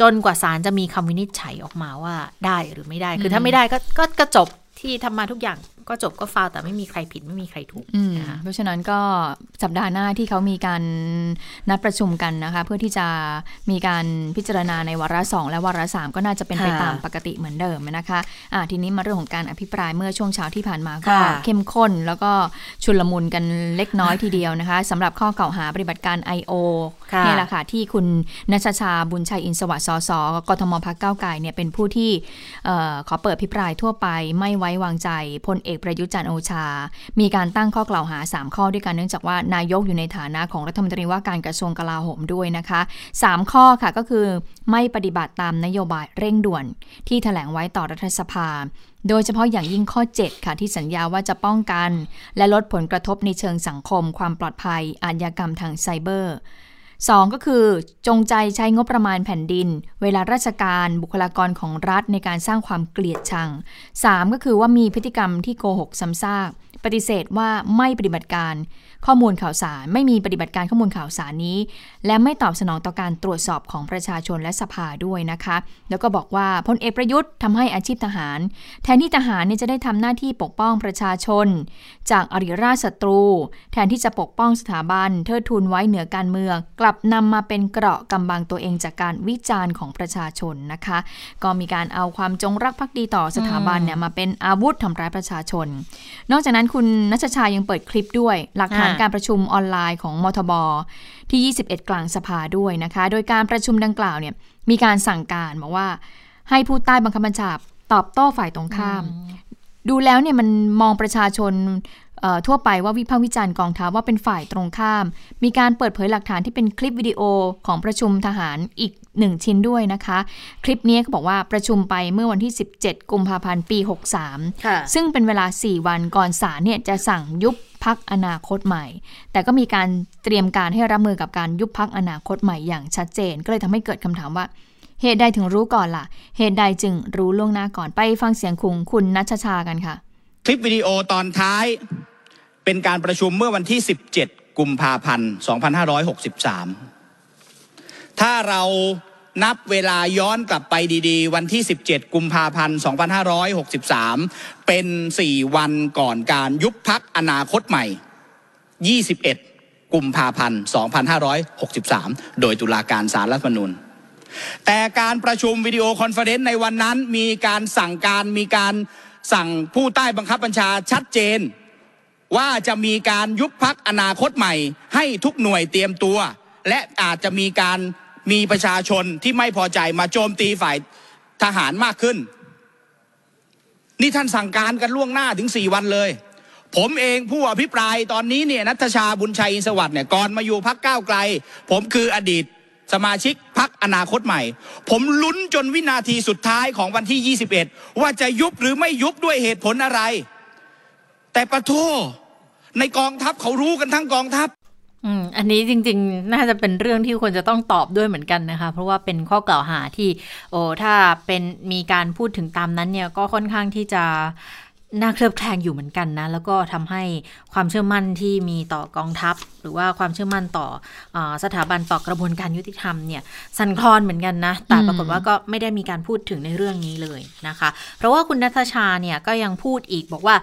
B: จนกว่าศาลจะมีคำวินิจฉัยออกมาว่าได้หรือไม่ได้ คือถ้าไม่ได้ก็ก็จบที่ทำมาทุกอย่าง ก็จบก็ฟาวแต่ไม่มีใครผิดไม่มีใครถูก
C: นะคะเพราะฉะนั้นก็สัปดาห์หน้าที่เขามีการนัดประชุมกันนะคะ เพื่อที่จะมีการพิจารณาในวาระสองและวาระสามก็น่าจะเป็นไปตามปกติเหมือนเดิมนะคะะทีนี้มาเรื่องของการอภิปรายเมื่อช่วงเช้าที่ผ่านมาก็เข้มข้น แล้วก็ชุลมุนกันเล็กน้อยทีเดียวนะคะสำหรับข้อกล่าวหาปฏิบัติการ I.O. นี่แหละค่ะที่คุณนัชชาบุญชัยอินสวัสดิ์สสกทมพักเก้าไก่เนี่ยเป็นผู้ที่ขอเปิดพิปรายทั่วไป ไม่ไว้วางใจพลเอกประยุทธ์จันโอชา มีการตั้งข้อกล่าวหา 3 ข้อด้วยกันเนื่องจากว่านายกอยู่ในฐานะของรัฐมนตรีว่าการกระทรวงกลาโหมด้วยนะคะ 3 ข้อค่ะก็คือไม่ปฏิบัติตามนโยบายเร่งด่วน ที่ถแถลงไว้ต่อรัฐสภา โดยเฉพาะอย่างยิ่งข้อ 7 ค่ะ ที่สัญญาว่าจะป้องกัน และลดผลกระทบในเชิงสังคม ความปลอดภัยอาญากรรมทางไซเบอร์ 2 ก็คือจงใจใช้งบประมาณแผ่นดิน เวลาราชการบุคลากรของรัฐในการสร้างความเกลียดชัง 3 ก็คือว่ามีพฤติกรรมที่โกหกซ้ำซาก ปฏิเสธว่าไม่ปฏิบัติการข้อมูลข่าวสาร ไม่มีปฏิบัติการข้อมูลข่าวสารนี้ และไม่ตอบสนองต่อการตรวจสอบของประชาชนและสภาด้วยนะคะ แล้วก็บอกว่าพลเอกประยุทธ์ทำให้อาชีพทหาร แทนที่ทหารเนี่ยจะได้ทำหน้าที่ปกป้องประชาชน จากอริราชศัตรู แทนที่จะปกป้องสถาบันเทิดทูนไว้เหนือการเมือง กลับนำมาเป็นเกราะกำบังตัวเองจากการวิจารณ์ของประชาชนนะคะ ก็มีการเอาความจงรักภักดีต่อสถาบันเนี่ยมาเป็นอาวุธทำร้ายประชาชน นอกจากนั้นคุณนัชชายังเปิดคลิปด้วยหลักฐานการประชุมออนไลน์ของมทบ ที่ 21 กลางสภาด้วยนะคะ โดยการประชุมดังกล่าวเนี่ยมีการสั่งการบอกว่า ให้ผู้ใต้บังคับบัญชาตอบโต้ฝ่ายตรงข้าม ดูแล้วเนี่ยมันมองประชาชนทั่วไปว่าวิพากษ์วิจารณ์กองทัพว่าเป็นฝ่ายตรงข้าม มีการเปิดเผยหลักฐานที่เป็นคลิปวิดีโอของประชุมทหารอีกหนึ่งชิ้นด้วยนะคะ คลิปนี้เขาบอกว่าประชุมไปเมื่อวันที่ 17 กุมภาพันธ์ปี 63 ซึ่งเป็นเวลา 4 วันก่อนศาลเนี่ยจะสั่งยุบ พักอนาคตใหม่ แต่ก็มีการเตรียมการให้รับมือกับการยุบพักอนาคตใหม่อย่างชัดเจน ก็เลยทำให้เกิดคำถามว่า เหตุใดถึงรู้ก่อนล่ะ เหตุใดจึงรู้ล่วงหน้าก่อนไปฟังเสียงคุงคุณนัชชากันค่ะ
H: คลิปวิดีโอตอนท้ายเป็นการประชุมเมื่อวันที่ 17 กุมภาพันธ์ 2563 ถ้าเรา นับเวลาย้อนกลับไปดีๆ วันที่ 17 กุมภาพันธ์ 2563 เป็น 4 วันก่อนการยุบพักอนาคตใหม่ 21 กุมภาพันธ์ 2563 โดยตุลาการศาลรัฐธรรมนูญ แต่การประชุม video conference ในวันนั้นมีการสั่งการมีการสั่งผู้ใต้บังคับบัญชาชัดเจน ว่าจะมีการยุบพรรคอนาคตใหม่ ให้ทุกหน่วยเตรียมตัว และอาจจะมีการ มีประชาชนที่ไม่พอใจมาโจมตีฝ่ายทหารมากขึ้น นี่ท่านสั่งการกันล่วงหน้าถึงสี่วันเลย ผมเองผู้อภิปรายตอนนี้เนี่ยนัทชาบุญชัยอินสวัสดิ์เนี่ยก่อนมาอยู่พักก้าวไกล ผมคืออดีตสมาชิกพักอนาคตใหม่ ผมลุ้นจนวินาทีสุดท้ายของวันที่ 21 ว่าจะยุบหรือไม่ยุบด้วยเหตุผลอะไร แต่ประโทในกองทัพเขารู้กันทั้งกองทัพ
B: อืมอันนี้จริงๆ น่าจะเป็นเรื่องที่ควรจะต้องตอบด้วยเหมือนกันนะคะ เพราะว่าเป็นข้อกล่าวหาที่ โอ้ถ้าเป็นมีการพูดถึงตามนั้นเนี่ยก็ค่อนข้างที่จะน่าเคลือบแคลงอยู่เหมือนกันนะ แล้วก็ทำให้ความเชื่อมั่นที่มีต่อกองทัพ หรือว่าความเชื่อมั่นต่ออสถาบันต่อกระบวนการยุติธรรมเนี่ยสั่นคลอนเหมือนกันนะ แต่ปรากฏว่าก็ไม่ได้มีการพูดถึงในเรื่องนี้เลยนะคะ เพราะว่าคุณนัทชาเนี่ยก็ยังพูดอีกบอกว่า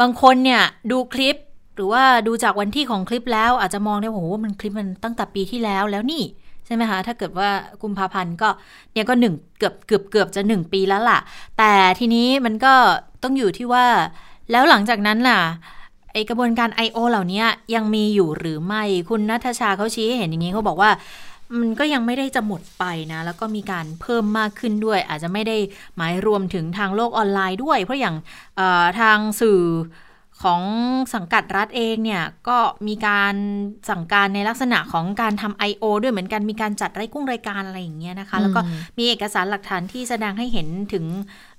B: บางคนเนี่ยดูคลิป รือว่าดูจากวันที่ของคลิปแล้วอาจจะมองได้ว่าโอ้โหมันคลิปมันตั้งแต่ปีที่แล้วแล้วนี่ใช่ไหมคะ ถ้าเกิดว่ากุมภาพันธ์ก็เนี่ยก็หนึ่งเกือบเกือบเกือบจะหนึ่งปีแล้วล่ะ แต่ทีนี้มันก็ต้องอยู่ที่ว่า แล้วหลังจากนั้นล่ะไอกระบวนการ I.O. เหล่านี้ยังมีอยู่หรือไม่คุณนัทชาเขาชี้ให้เห็นอย่างนี้เขาบอกว่ามันก็ยังไม่ได้จะหมดไปนะ แล้วก็มีการเพิ่มมากขึ้นด้วย อาจจะไม่ได้หมายรวมถึงทางโลกออนไลน์ด้วย เพราะอย่างทางสื่อ ของสังกัดรัฐเองเนี่ยก็มีการสั่งการในลักษณะของการทำ I.O. ด้วยเหมือนกันมีการจัดรายกุ้งรายการอะไรอย่างเงี้ยนะคะ แล้วก็มีเอกสารหลักฐานที่แสดงให้เห็นถึง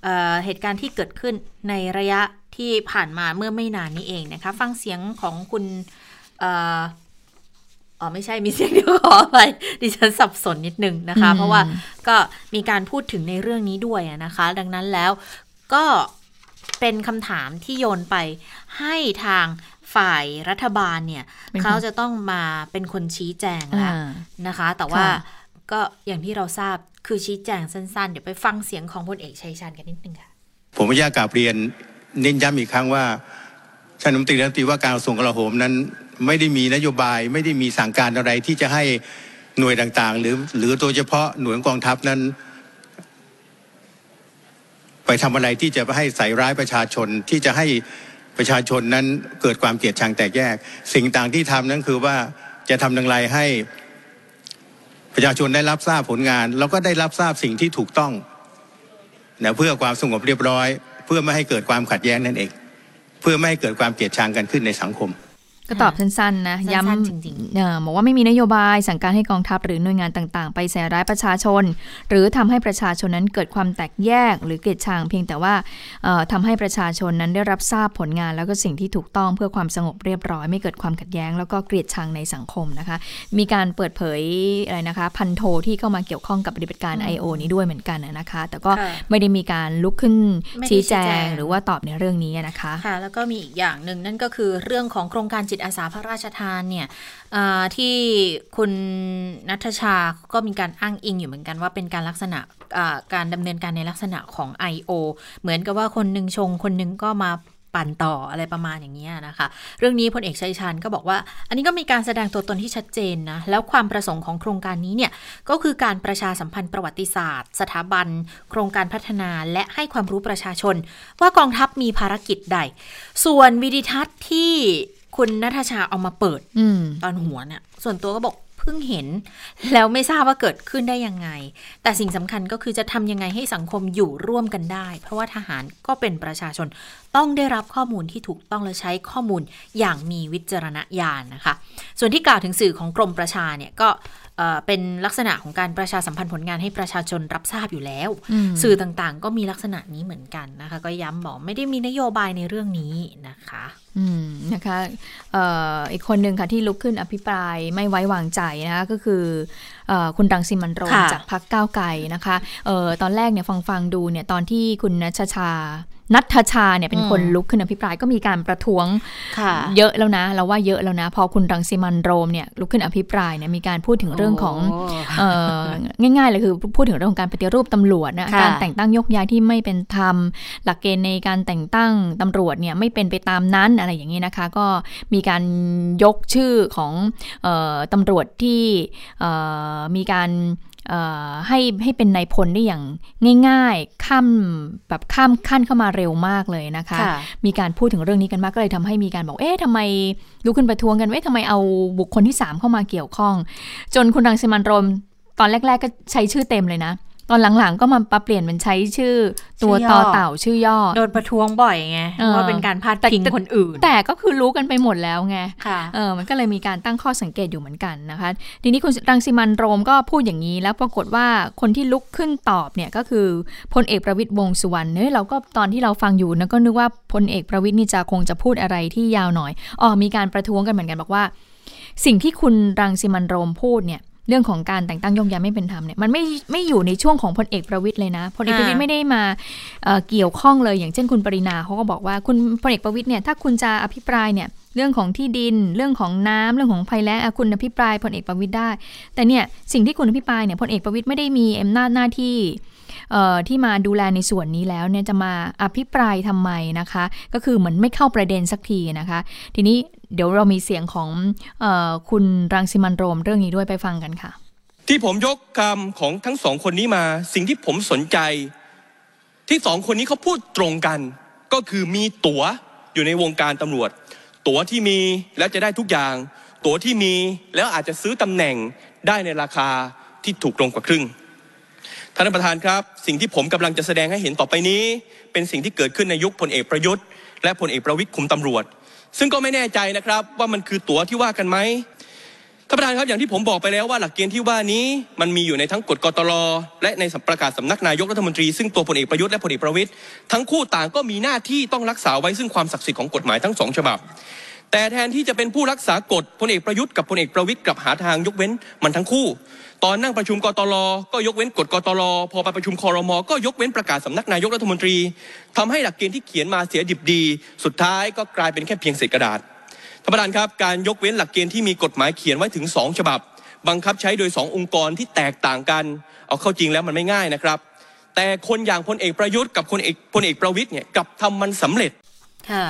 B: เอ่อเหตุการณ์ที่เกิดขึ้นในระยะที่ผ่านมาเมื่อไม่นานนี้เองนะคะ ฟังเสียงของคุณเอ่ออ๋อไม่ใช่มีเสียงเดียวขอไปดิฉันสับสนนิดนึงนะคะ
C: อืม
B: เพราะว่าก็มีการพูดถึงในเรื่องนี้ด้วยอะนะคะ ดังนั้นแล้วก็เป็นคำถามที่โยนไป ให้ทางฝ่ายรัฐบาลเนี่ย
C: เป็นคน
B: เขาจะต้องมาเป็นคนชี้แจงแล้ว
C: อ่า
B: นะคะ แต่ว่า
C: ค่ะ
B: ก็อย่างที่เราทราบคือชี้แจงสั้นๆ เดี๋ยวไปฟังเสียงของพลเอกชัยชาญกันนิดนึงค่ะ
I: ผมอยากกราบเรียนเน้นย้ำอีกครั้งว่าท่านรัฐมนตรีรัฐมนตรีว่าการกระทรวงกลาโหมนั้น ไม่ได้มีนโยบายไม่ได้มีสั่งการอะไรที่จะให้หน่วยต่างๆ หรือหรือโดยเฉพาะหน่วยกองทัพนั้น ไปทำอะไรที่จะให้ใส่ร้ายประชาชนที่จะให้ ประชาชนนั้นเกิดความเกลียดชังแตกแยก สิ่งต่างที่ทำนั้นคือว่าจะทำอย่างไรให้ประชาชนได้รับทราบผลงาน แล้วก็ได้รับทราบสิ่งที่ถูกต้องนะเพื่อความสงบเรียบร้อย เพื่อไม่ให้เกิดความขัดแย้งนั่นเอง เพื่อไม่ให้เกิดความเกลียดชังกันขึ้นในสังคม
C: ก็ตอบสั้นๆนะ
B: สั้นๆ
C: ย้ำ
B: จริง
C: เอ่อบอกว่าไม่มีนโยบายสั่งการให้กองทัพหรือหน่วยงานต่างๆ ไปใส่ร้ายประชาชน หรือทำให้ประชาชนนั้นเกิดความแตกแยกหรือเกลียดชังเพียงแต่ว่าเอ่อทำให้ประชาชนนั้นได้รับทราบผลงาน แล้วก็สิ่งที่ถูกต้องเพื่อความสงบเรียบร้อย ไม่เกิดความขัดแย้ง แล้วก็เกลียดชังในสังคมนะคะ มีการเปิดเผยอะไรนะคะ พันโทที่เข้ามาเกี่ยวข้องกับปฏิบัติการ I.O. นี้ด้วยเหมือนกันนะคะ แต่ก็
B: ค่ะ
C: ไม่ได้มีการลุกขึ้น
B: ไม่ได้
C: ชี้แจ
B: ชี้แจ
C: ง
B: ง
C: หรือว่าตอบในเรื่องนี้นะคะ
B: ค่ะแล้วก็มีอีกอย่างหนึ่งนั่นก็คือเรื่องของโครงการจิตอาสาพระราชทานเนี่ยที่คุณนัทชาก็มีการอ้างอิงอยู่เหมือนกันว่าเป็นการลักษณะการดำเนินการในลักษณะของ I.O. เหมือนกับว่าคนหนึ่งชงคนหนึ่งก็มาปั่นต่ออะไรประมาณอย่างนี้ยนะคะ เรื่องนี้พลเอกชัยชาญก็บอกว่า อันนี้ก็มีการแสดงตัวตนที่ชัดเจนนะ แล้วความประสงค์ของโครงการนี้เนี่ย ก็คือการประชาสัมพันธ์ประวัติศาสตร์ สถาบัน โครงการพัฒนาและให้ความรู้ประชาชน ว่ากองทัพมีภารกิจใด ส่วนวิดิทัศน์ที่ คุณนัทชาเอามาเปิด
C: อืม
B: ตอนหัวเนี่ย ส่วนตัวก็บอกเพิ่งเห็น แล้วไม่ทราบว่าเกิดขึ้นได้ยังไง แต่สิ่งสำคัญก็คือจะทำยังไงให้สังคมอยู่ร่วมกันได้ เพราะว่าทหารก็เป็นประชาชน ต้องได้รับข้อมูลที่ถูกต้องและใช้ข้อมูลอย่างมีวิจารณญาณนะคะ ส่วนที่กล่าวถึงสื่อของกรมประชาเนี่ยก็เอ่อ เป็นลักษณะของการประชาสัมพันธ์ผลงานให้ประชาชนรับทราบอยู่แล้ว
C: อืม
B: สื่อต่างๆ ก็มีลักษณะนี้เหมือนกันนะคะ ก็ย้ำบอกไม่ได้มีนโยบายในเรื่องนี้นะคะ
C: อืมนะคะเอ่ออีกคนหนึ่งค่ะที่ลุกขึ้นอภิปรายไม่ไว้วางใจนะคะก็คือเออคุณรังสิมันต์โรม
B: ค่ะ
C: จากพรรคก้าวไกลนะคะเออตอนแรกเนี่ยฟังฟังๆดูเนี่ยตอนที่คุณนัชชา นัทชาเนี่ยเป็นคนลุกขึ้นอภิปรายก็มีการประท้วง
B: ค่ะ
C: เยอะแล้วนะเราว่าเยอะแล้วนะ พอคุณรังสิมันต์โรมเนี่ยลุกขึ้นอภิปรายเนี่ยมีการพูดถึงเรื่องของ
B: โเอ่
C: อง่ายๆเลยคือพูดถึงเรื่องของการปฏิรูปตำรวจนะ
B: ค่ะ
C: การแต่งตั้งยกย้ายที่ไม่เป็นธรรม หลักเกณฑ์ในการแต่งตั้งตำรวจเนี่ยไม่เป็นไปตามนั้นอะไรอย่างนี้นะคะ ก็มีการยกชื่อของเออตำรวจที่เอ่อมีการเอ่อ ให้ให้เป็นนายพลได้อย่างง่าย ๆ ข้ามแบบข้ามขั้นเข้ามาเร็วมากเลยนะคะ
B: ค่ะ
C: มีการพูดถึงเรื่องนี้กันมากก็เลยทำให้มีการบอกเอ๊ะทำไมลุกขึ้นประท้วงกันเอ๊ะทำไมเอาบุคคลที่ 3 เข้ามาเกี่ยวข้อง จนคุณรังสิมันต์โรมตอนแรก ๆ ก็ใช้ชื่อเต็มเลยนะ ตอนหลังๆก็มาปรับเปลี่ยนเป็นใช้ชื่อ ตัว
B: ชื่อย่อ
C: ต่อเต่าชื่อย่อ
B: โดนประท้วงบ่อยไง
C: เออ
B: ว่าเป็นการพาดพิงคนอื่น
C: แต่ก็คือรู้กันไปหมดแล้วไง
B: ค่ะ
C: เออมันก็เลยมีการตั้งข้อสังเกตอยู่เหมือนกันนะคะ ทีนี้คุณรังสิมันต์โรมก็พูดอย่างนี้แล้วปรากฏว่าคนที่ลุกขึ้นตอบเนี่ยก็คือพลเอกประวิตยวงษ์สุวรรณเฮ้ยเราก็ตอนที่เราฟังอยู่นะก็นึกว่าพลเอกประวิตยนี่จะคงจะพูดอะไรที่ยาวหน่อยอ๋อมีการประท้วงกันเหมือนกันบอกว่า สิ่งที่คุณรังสิมันต์โรมพูดเนี่ย เรื่องของการแต่งตั้งโยกย้ายไม่เป็นธรรมเนี่ยมันไม่ไม่อยู่ในช่วงของพลเอกประวิตยเลยนะพลเอกประวิตย
B: อ่า
C: ไม่ได้มาเอ่อเกี่ยวข้องเลยอย่างเช่นคุณปรินาเขาก็บอกว่าคุณพลเอกประวิตยเนี่ยถ้าคุณจะอภิปรายเนี่ยเรื่องของที่ดิน เรื่องของน้ำเรื่องของภัยแล้งอะคุณอภิปรายพลเอกประวิตยได้ แต่เนี่ยสิ่งที่คุณอภิปรายเนี่ยพลเอกประวิตยไม่ได้มีอำนาจหน้าที่เอ่อที่มาดูแลในส่วนนี้แล้วเนี่ยจะมาอภิปรายทำไมนะคะ ก็คือเหมือนไม่เข้าประเด็นสักทีนะคะ ทีนี้ เดี๋ยวเรามีเสียงของออคุณรังสิมันโรมเรื่องนี้ด้วยไปฟังกันค่ะ
J: ที่ผมยกคำของทั้งสองคนนี้มา สิ่งที่ผมสนใจ ที่สองคนนี้เขาพูดตรงกัน ก็คือมีตั๋วอยู่ในวงการตำรวจ ตั๋วที่มีแล้วจะได้ทุกอย่าง ตั๋วที่มีแล้วอาจจะซื้อตำแหน่งได้ในราคาที่ถูกลงกว่าครึ่งท่านประธานครับ สิ่งที่ผมกำลังจะแสดงให้เห็นต่อไปนี้ เป็นสิ่งที่เกิดขึ้นในยุคพลเอกประยุทธ์และพลเอกประวิตยคุมตำรวจ ซึ่งก็ไม่แน่ใจนะครับว่ามันคือตั๋วที่ว่ากันไหมท่านประธานครับอย่างที่ผมบอกไปแล้วว่าหลักเกณฑ์ที่ว่านี้มันมีอยู่ในทั้งกฎกตรและในประกาศสำนักนายกรัฐมนตรี ซึ่งตัวพลเอกประยุทธ์และพลเอกประวิตยทั้งคู่ต่างก็มีหน้าที่ต้องรักษาไว้ซึ่งความศักดิ์สิทธิ์ของกฎหมายทั้งสองฉบับ แต่แทนที่จะเป็นผู้รักษากฎพลเอกประยุทธ์กับพลเอกประวิตยกลับหาทางยกเว้นมันทั้งคู่ ตอนนั่งประชุมกตรก็ยกเว้นกฎกตรพอไปประชุมคอรมก็ยกเว้นประกาศสำนักนายกรัฐมนตรีทำให้หลักเกณฑ์ที่เขียนมาเสียดิบดี สุดท้ายก็กลายเป็นแค่เพียงเศษกระดาษท่านประธานครับการยกเว้นหลักเกณฑ์ที่มีกฎหมายเขียนไว้ถึง 2 ฉบับ บังคับใช้โดย 2 องค์กรที่แตกต่างกัน เอาเข้าจริงแล้วมันไม่ง่ายนะครับ แต่คนอย่างพลเอกประยุทธ์กับพลเอกพลเอกประวิตยเนี่ยกับทำมันสำเร็จ
B: ค่ะ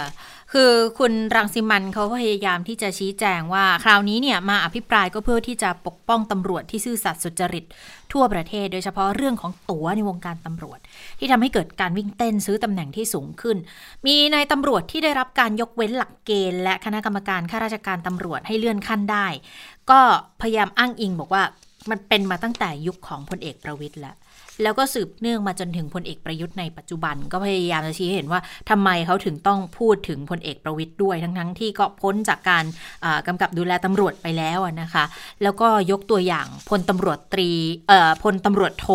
B: คือคุณรังสิมันเขาพยายามที่จะชี้แจงว่า คราวนี้เนี่ยมาอภิปรายก็เพื่อที่จะปกป้องตำรวจที่ซื่อสัตย์สุจริต ทั่วประเทศ โดยเฉพาะเรื่องของตั๋วในวงการตำรวจ ที่ทำให้เกิดการวิ่งเต้นซื้อตำแหน่งที่สูงขึ้น มีนายตำรวจที่ได้รับการยกเว้นหลักเกณฑ์ และคณะกรรมการข้าราชการตำรวจให้เลื่อนขั้นได้ ก็พยายามอ้างอิงบอกว่ามันเป็นมาตั้งแต่ยุคของพลเอกประวิตยแล้ว แล้วก็สืบเนื่องมาจนถึงพลเอกประยุทธ์ในปัจจุบัน ก็พยายามจะชี้ให้เห็นว่าทำไมเขาถึงต้องพูดถึงพลเอกประวิตยด้วยทั้งๆที่ก็พ้นจากการอ่ากำกับดูแลตำรวจไปแล้วอะนะคะ แล้วก็ยกตัวอย่างพลตำรวจตรีเอ่อพลตำรวจโท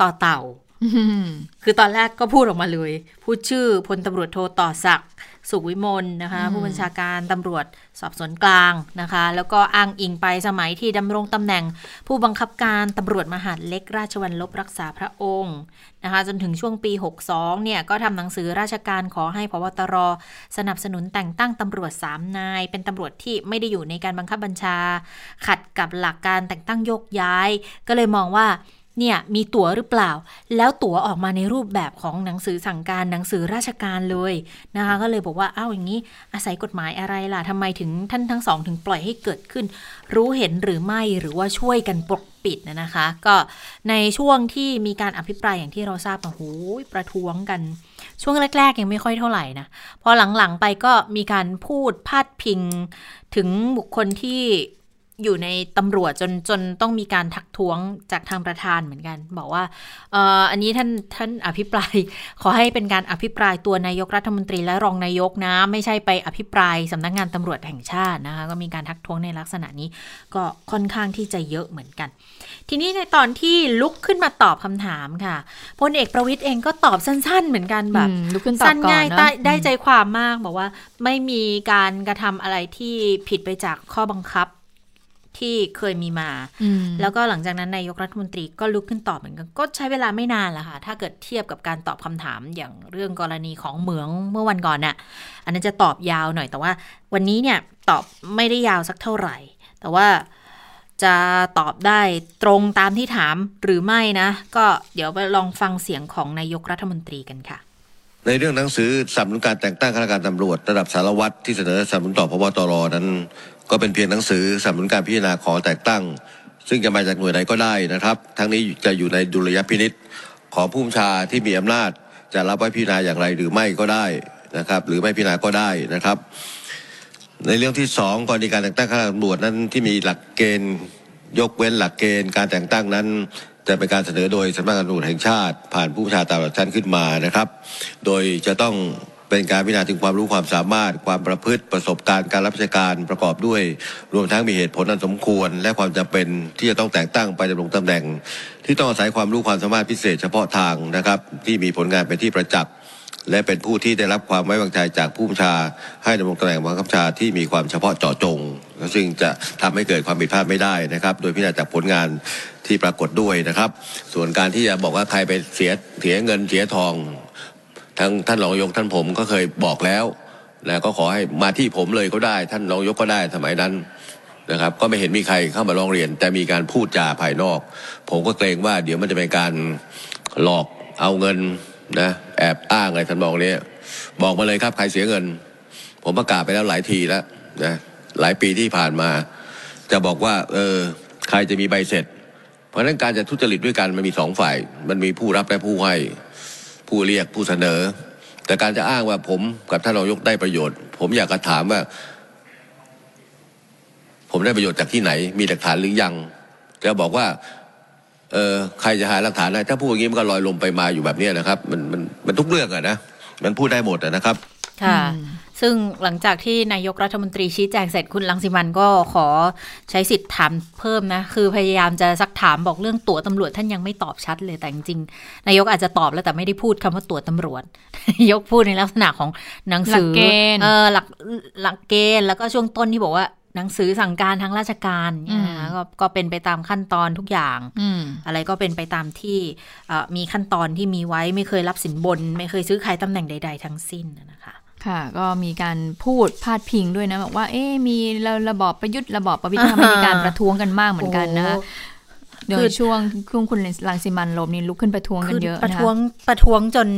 B: ต่อเต่าคือตอนแรกก็พูดออกมาเลย พูดชื่อพลตำรวจโทต่อศักดิ์ สุขวิมลนะคะ ผู้บัญชาการตำรวจสอบสวนกลางนะคะ แล้วก็อ้างอิงไปสมัยที่ดำรงตำแหน่ง ผู้บังคับการตำรวจมหาดเล็กราชวัลลบรักษาพระองค์นะคะจนถึงช่วงปี 62 เนี่ย ก็ทำหนังสือราชการขอให้พบตรสนับสนุนแต่งตั้งตำรวจ 3 นาย เป็นตำรวจที่ไม่ได้อยู่ในการบังคับบัญชา ขัดกับหลักการแต่งตั้งโยกย้าย ก็เลยมองว่า เนี่ยมีตั๋วหรือเปล่า แล้วตั๋วออกมาในรูปแบบของหนังสือสั่งการหนังสือราชการเลยนะคะก็เลยบอกว่าอ้าวอย่างนี้อาศัยกฎหมายอะไรล่ะทำไมถึงท่านทั้งสองถึงปล่อยให้เกิดขึ้น รู้เห็นหรือไม่หรือว่าช่วยกันปกปิดนะคะ ก็ในช่วงที่มีการอภิปรายอย่างที่เราทราบมาโหประท้วงกัน ช่วงแรก ๆ ยังไม่ค่อยเท่าไหร่นะพอหลังๆไปก็มีการพูดพาดพิงถึงบุคคลที่ อยู่ในตำรวจจนจนต้องมีการทักท้วงจากทางประธานเหมือนกัน บอกว่าเอ่ออันนี้ท่านท่านอภิปราย ขอให้เป็นการอภิปรายตัวนายกรัฐมนตรีและรองนายกนะ ไม่ใช่ไปอภิปรายสำนักงานตำรวจแห่งชาตินะคะก็มีการทักท้วงในลักษณะนี้ ก็ค่อนข้างที่จะเยอะเหมือนกัน ทีนี้ในตอนที่ลุกขึ้นมาตอบคำถามค่ะพลเอกประวิตยเองก็ตอบสั้น ๆ เหมือนกันแบบ
C: อืมลุกขึ้นตอบ
B: สั้น
C: ก่อน
B: ง่าย
C: เนอะ
B: ได้ได้
C: อืม
B: ใจความมากบอกว่าไม่มีการกระทำอะไรที่ผิดไปจากข้อบังคับ ที่เคยมีมา
C: อืม
B: แล้วก็หลังจากนั้นนายกรัฐมนตรีก็ลุกขึ้นตอบเหมือนกัน ก็ใช้เวลาไม่นานแหละค่ะ ถ้าเกิดเทียบกับการตอบคำถามอย่างเรื่องกรณีของเหมืองเมื่อวันก่อนน่ะ อันนั้นจะตอบยาวหน่อย แต่ว่าวันนี้เนี่ยตอบไม่ได้ยาวสักเท่าไหร่ แต่ว่าจะตอบได้ตรงตามที่ถามหรือไม่นะ ก็เดี๋ยวไปลองฟังเสียงของนายกรัฐมนตรีกันค่ะ
K: ในเรื่องหนังสือสนับสนุนการแต่งตั้งข้าราชการตำรวจ ระดับสารวัตรที่เสนอสนับสนุนต่อพบตรนั้น ก็เป็นเพียงหนังสือสนับสนุนการพิจารณาขอแต่งตั้ง ซึ่งจะมาจากหน่วยใดก็ได้นะครับ ทั้งนี้จะอยู่ในดุลยพินิษของผู้บัญชาที่มีอำนาจ จะรับไว้พิจารณาอย่างไรหรือไม่ก็ได้นะครับ หรือไม่พิจารณาก็ได้นะครับ ในเรื่องที่สองกรณีการแต่งตั้งข้าราชการตำรวจนั้นที่มีหลักเกณฑ์ยกเว้นหลักเกณฑ์การแต่งตั้งนั้นจะเป็นการเสนอโดยสำนักงานตำรวจแห่งชาติ ผ่านผู้บัญชาการตำรวจชั้นขึ้นมานะครับ โดยจะต้อง เป็นการพิจารณาถึงความรู้ความสามารถ ความประพฤติประสบการณ์การรับราชการประกอบด้วย รวมทั้งมีเหตุผลอันสมควร และความจำเป็นที่จะต้องแต่งตั้งไปดำรงตำแหน่ง ที่ต้องอาศัยความรู้ความสามารถพิเศษเฉพาะทางนะครับ ที่มีผลงานเป็นที่ประจักษ์และเป็นผู้ที่ได้รับความไว้วางใจจากผู้บัญชา ให้ดำรงตำแหน่งบังคับชาที่มีความเฉพาะเจาะจงซึ่งจะทำให้เกิดความผิดพลาดไม่ได้นะครับ โดยพิจารณาจากผลงานที่ปรากฏด้วยนะครับ ส่วนการที่จะบอกว่าใครไปเสียเสียเงินเสียทอง ทั้งท่านรองยกท่านผมก็เคยบอกแล้วนะก็ขอให้มาที่ผมเลยก็ได้ ท่านรองยกก็ได้สมัยนั้นนะครับ ก็ไม่เห็นมีใครเข้ามาร้องเรียน แต่มีการพูดจาภายนอก ผมก็เกรงว่าเดี๋ยวมันจะเป็นการหลอกเอาเงินนะแอบอ้างอะไรท่านบอกเนี้ยบอกมาเลยครับใครเสียเงิน ผมประกาศไปแล้วหลายทีแล้วนะหลายปีที่ผ่านมา จะบอกว่า เออใครจะมีใบเสร็จ เพราะฉะนั้นการจะทุจริตด้วยกันมันมีสองฝ่าย มันมีผู้รับและผู้ให้ ผู้เรียกผู้เสนอ แต่การจะอ้างว่าผมกับท่านรองยกได้ประโยชน์ ผมอยากจะถามว่า ผมได้ประโยชน์จากที่ไหน มีหลักฐานหรือยังจะบอกว่าเออใครจะหาหลักฐานได้ถ้าพูดอย่างนี้มันก็ลอยลมไปมาอยู่แบบนี้นะครับ มันมันมันทุกเรื่องอะนะมันพูดได้หมดอะนะครับ
B: ค่ะ ซึ่งหลังจากที่นายกรัฐมนตรีชี้แจงเสร็จคุณลังสิมันก็ขอใช้สิทธิ์ถามเพิ่มนะ คือพยายามจะซักถามบอกเรื่องตั๋วตำรวจท่านยังไม่ตอบชัดเลยแต่จริงๆนายกอาจจะตอบแล้วแต่ไม่ได้พูดคำว่าตั๋วตำรวจนายกพูดในลักษณะของหนังสือ
C: หลักเกณฑ์
B: เออหลักหลักเกณฑ์แล้วก็ช่วงต้นที่บอกว่าหนังสือสั่งการทางราชการเนี่ยนะคะก็ก็เป็นไปตามขั้นตอนทุกอย่าง
C: อืม
B: อะไรก็เป็นไปตามที่เอ่อมีขั้นตอนที่มีไว้ไม่เคยรับสินบน ไม่เคยซื้อขายตำแหน่งใด ๆ ทั้งสิ้นนะคะ
C: ค่ะ ก็มีการพูดพาดพิงด้วยนะบอกว่า เอ๊ะมีระระบอบประยุทธ์ระบอบประวิตรทำให้มีการประท้วงกันมากเหมือนกันนะคะ
B: โอ้
C: โดยช่วงช่วงคุณรังสิมันโรมนี่ลุกขึ้นประท้วงกัน
B: คือ
C: เยอะ
B: ประ
C: นะคะ
B: ท้วงประท้วงจน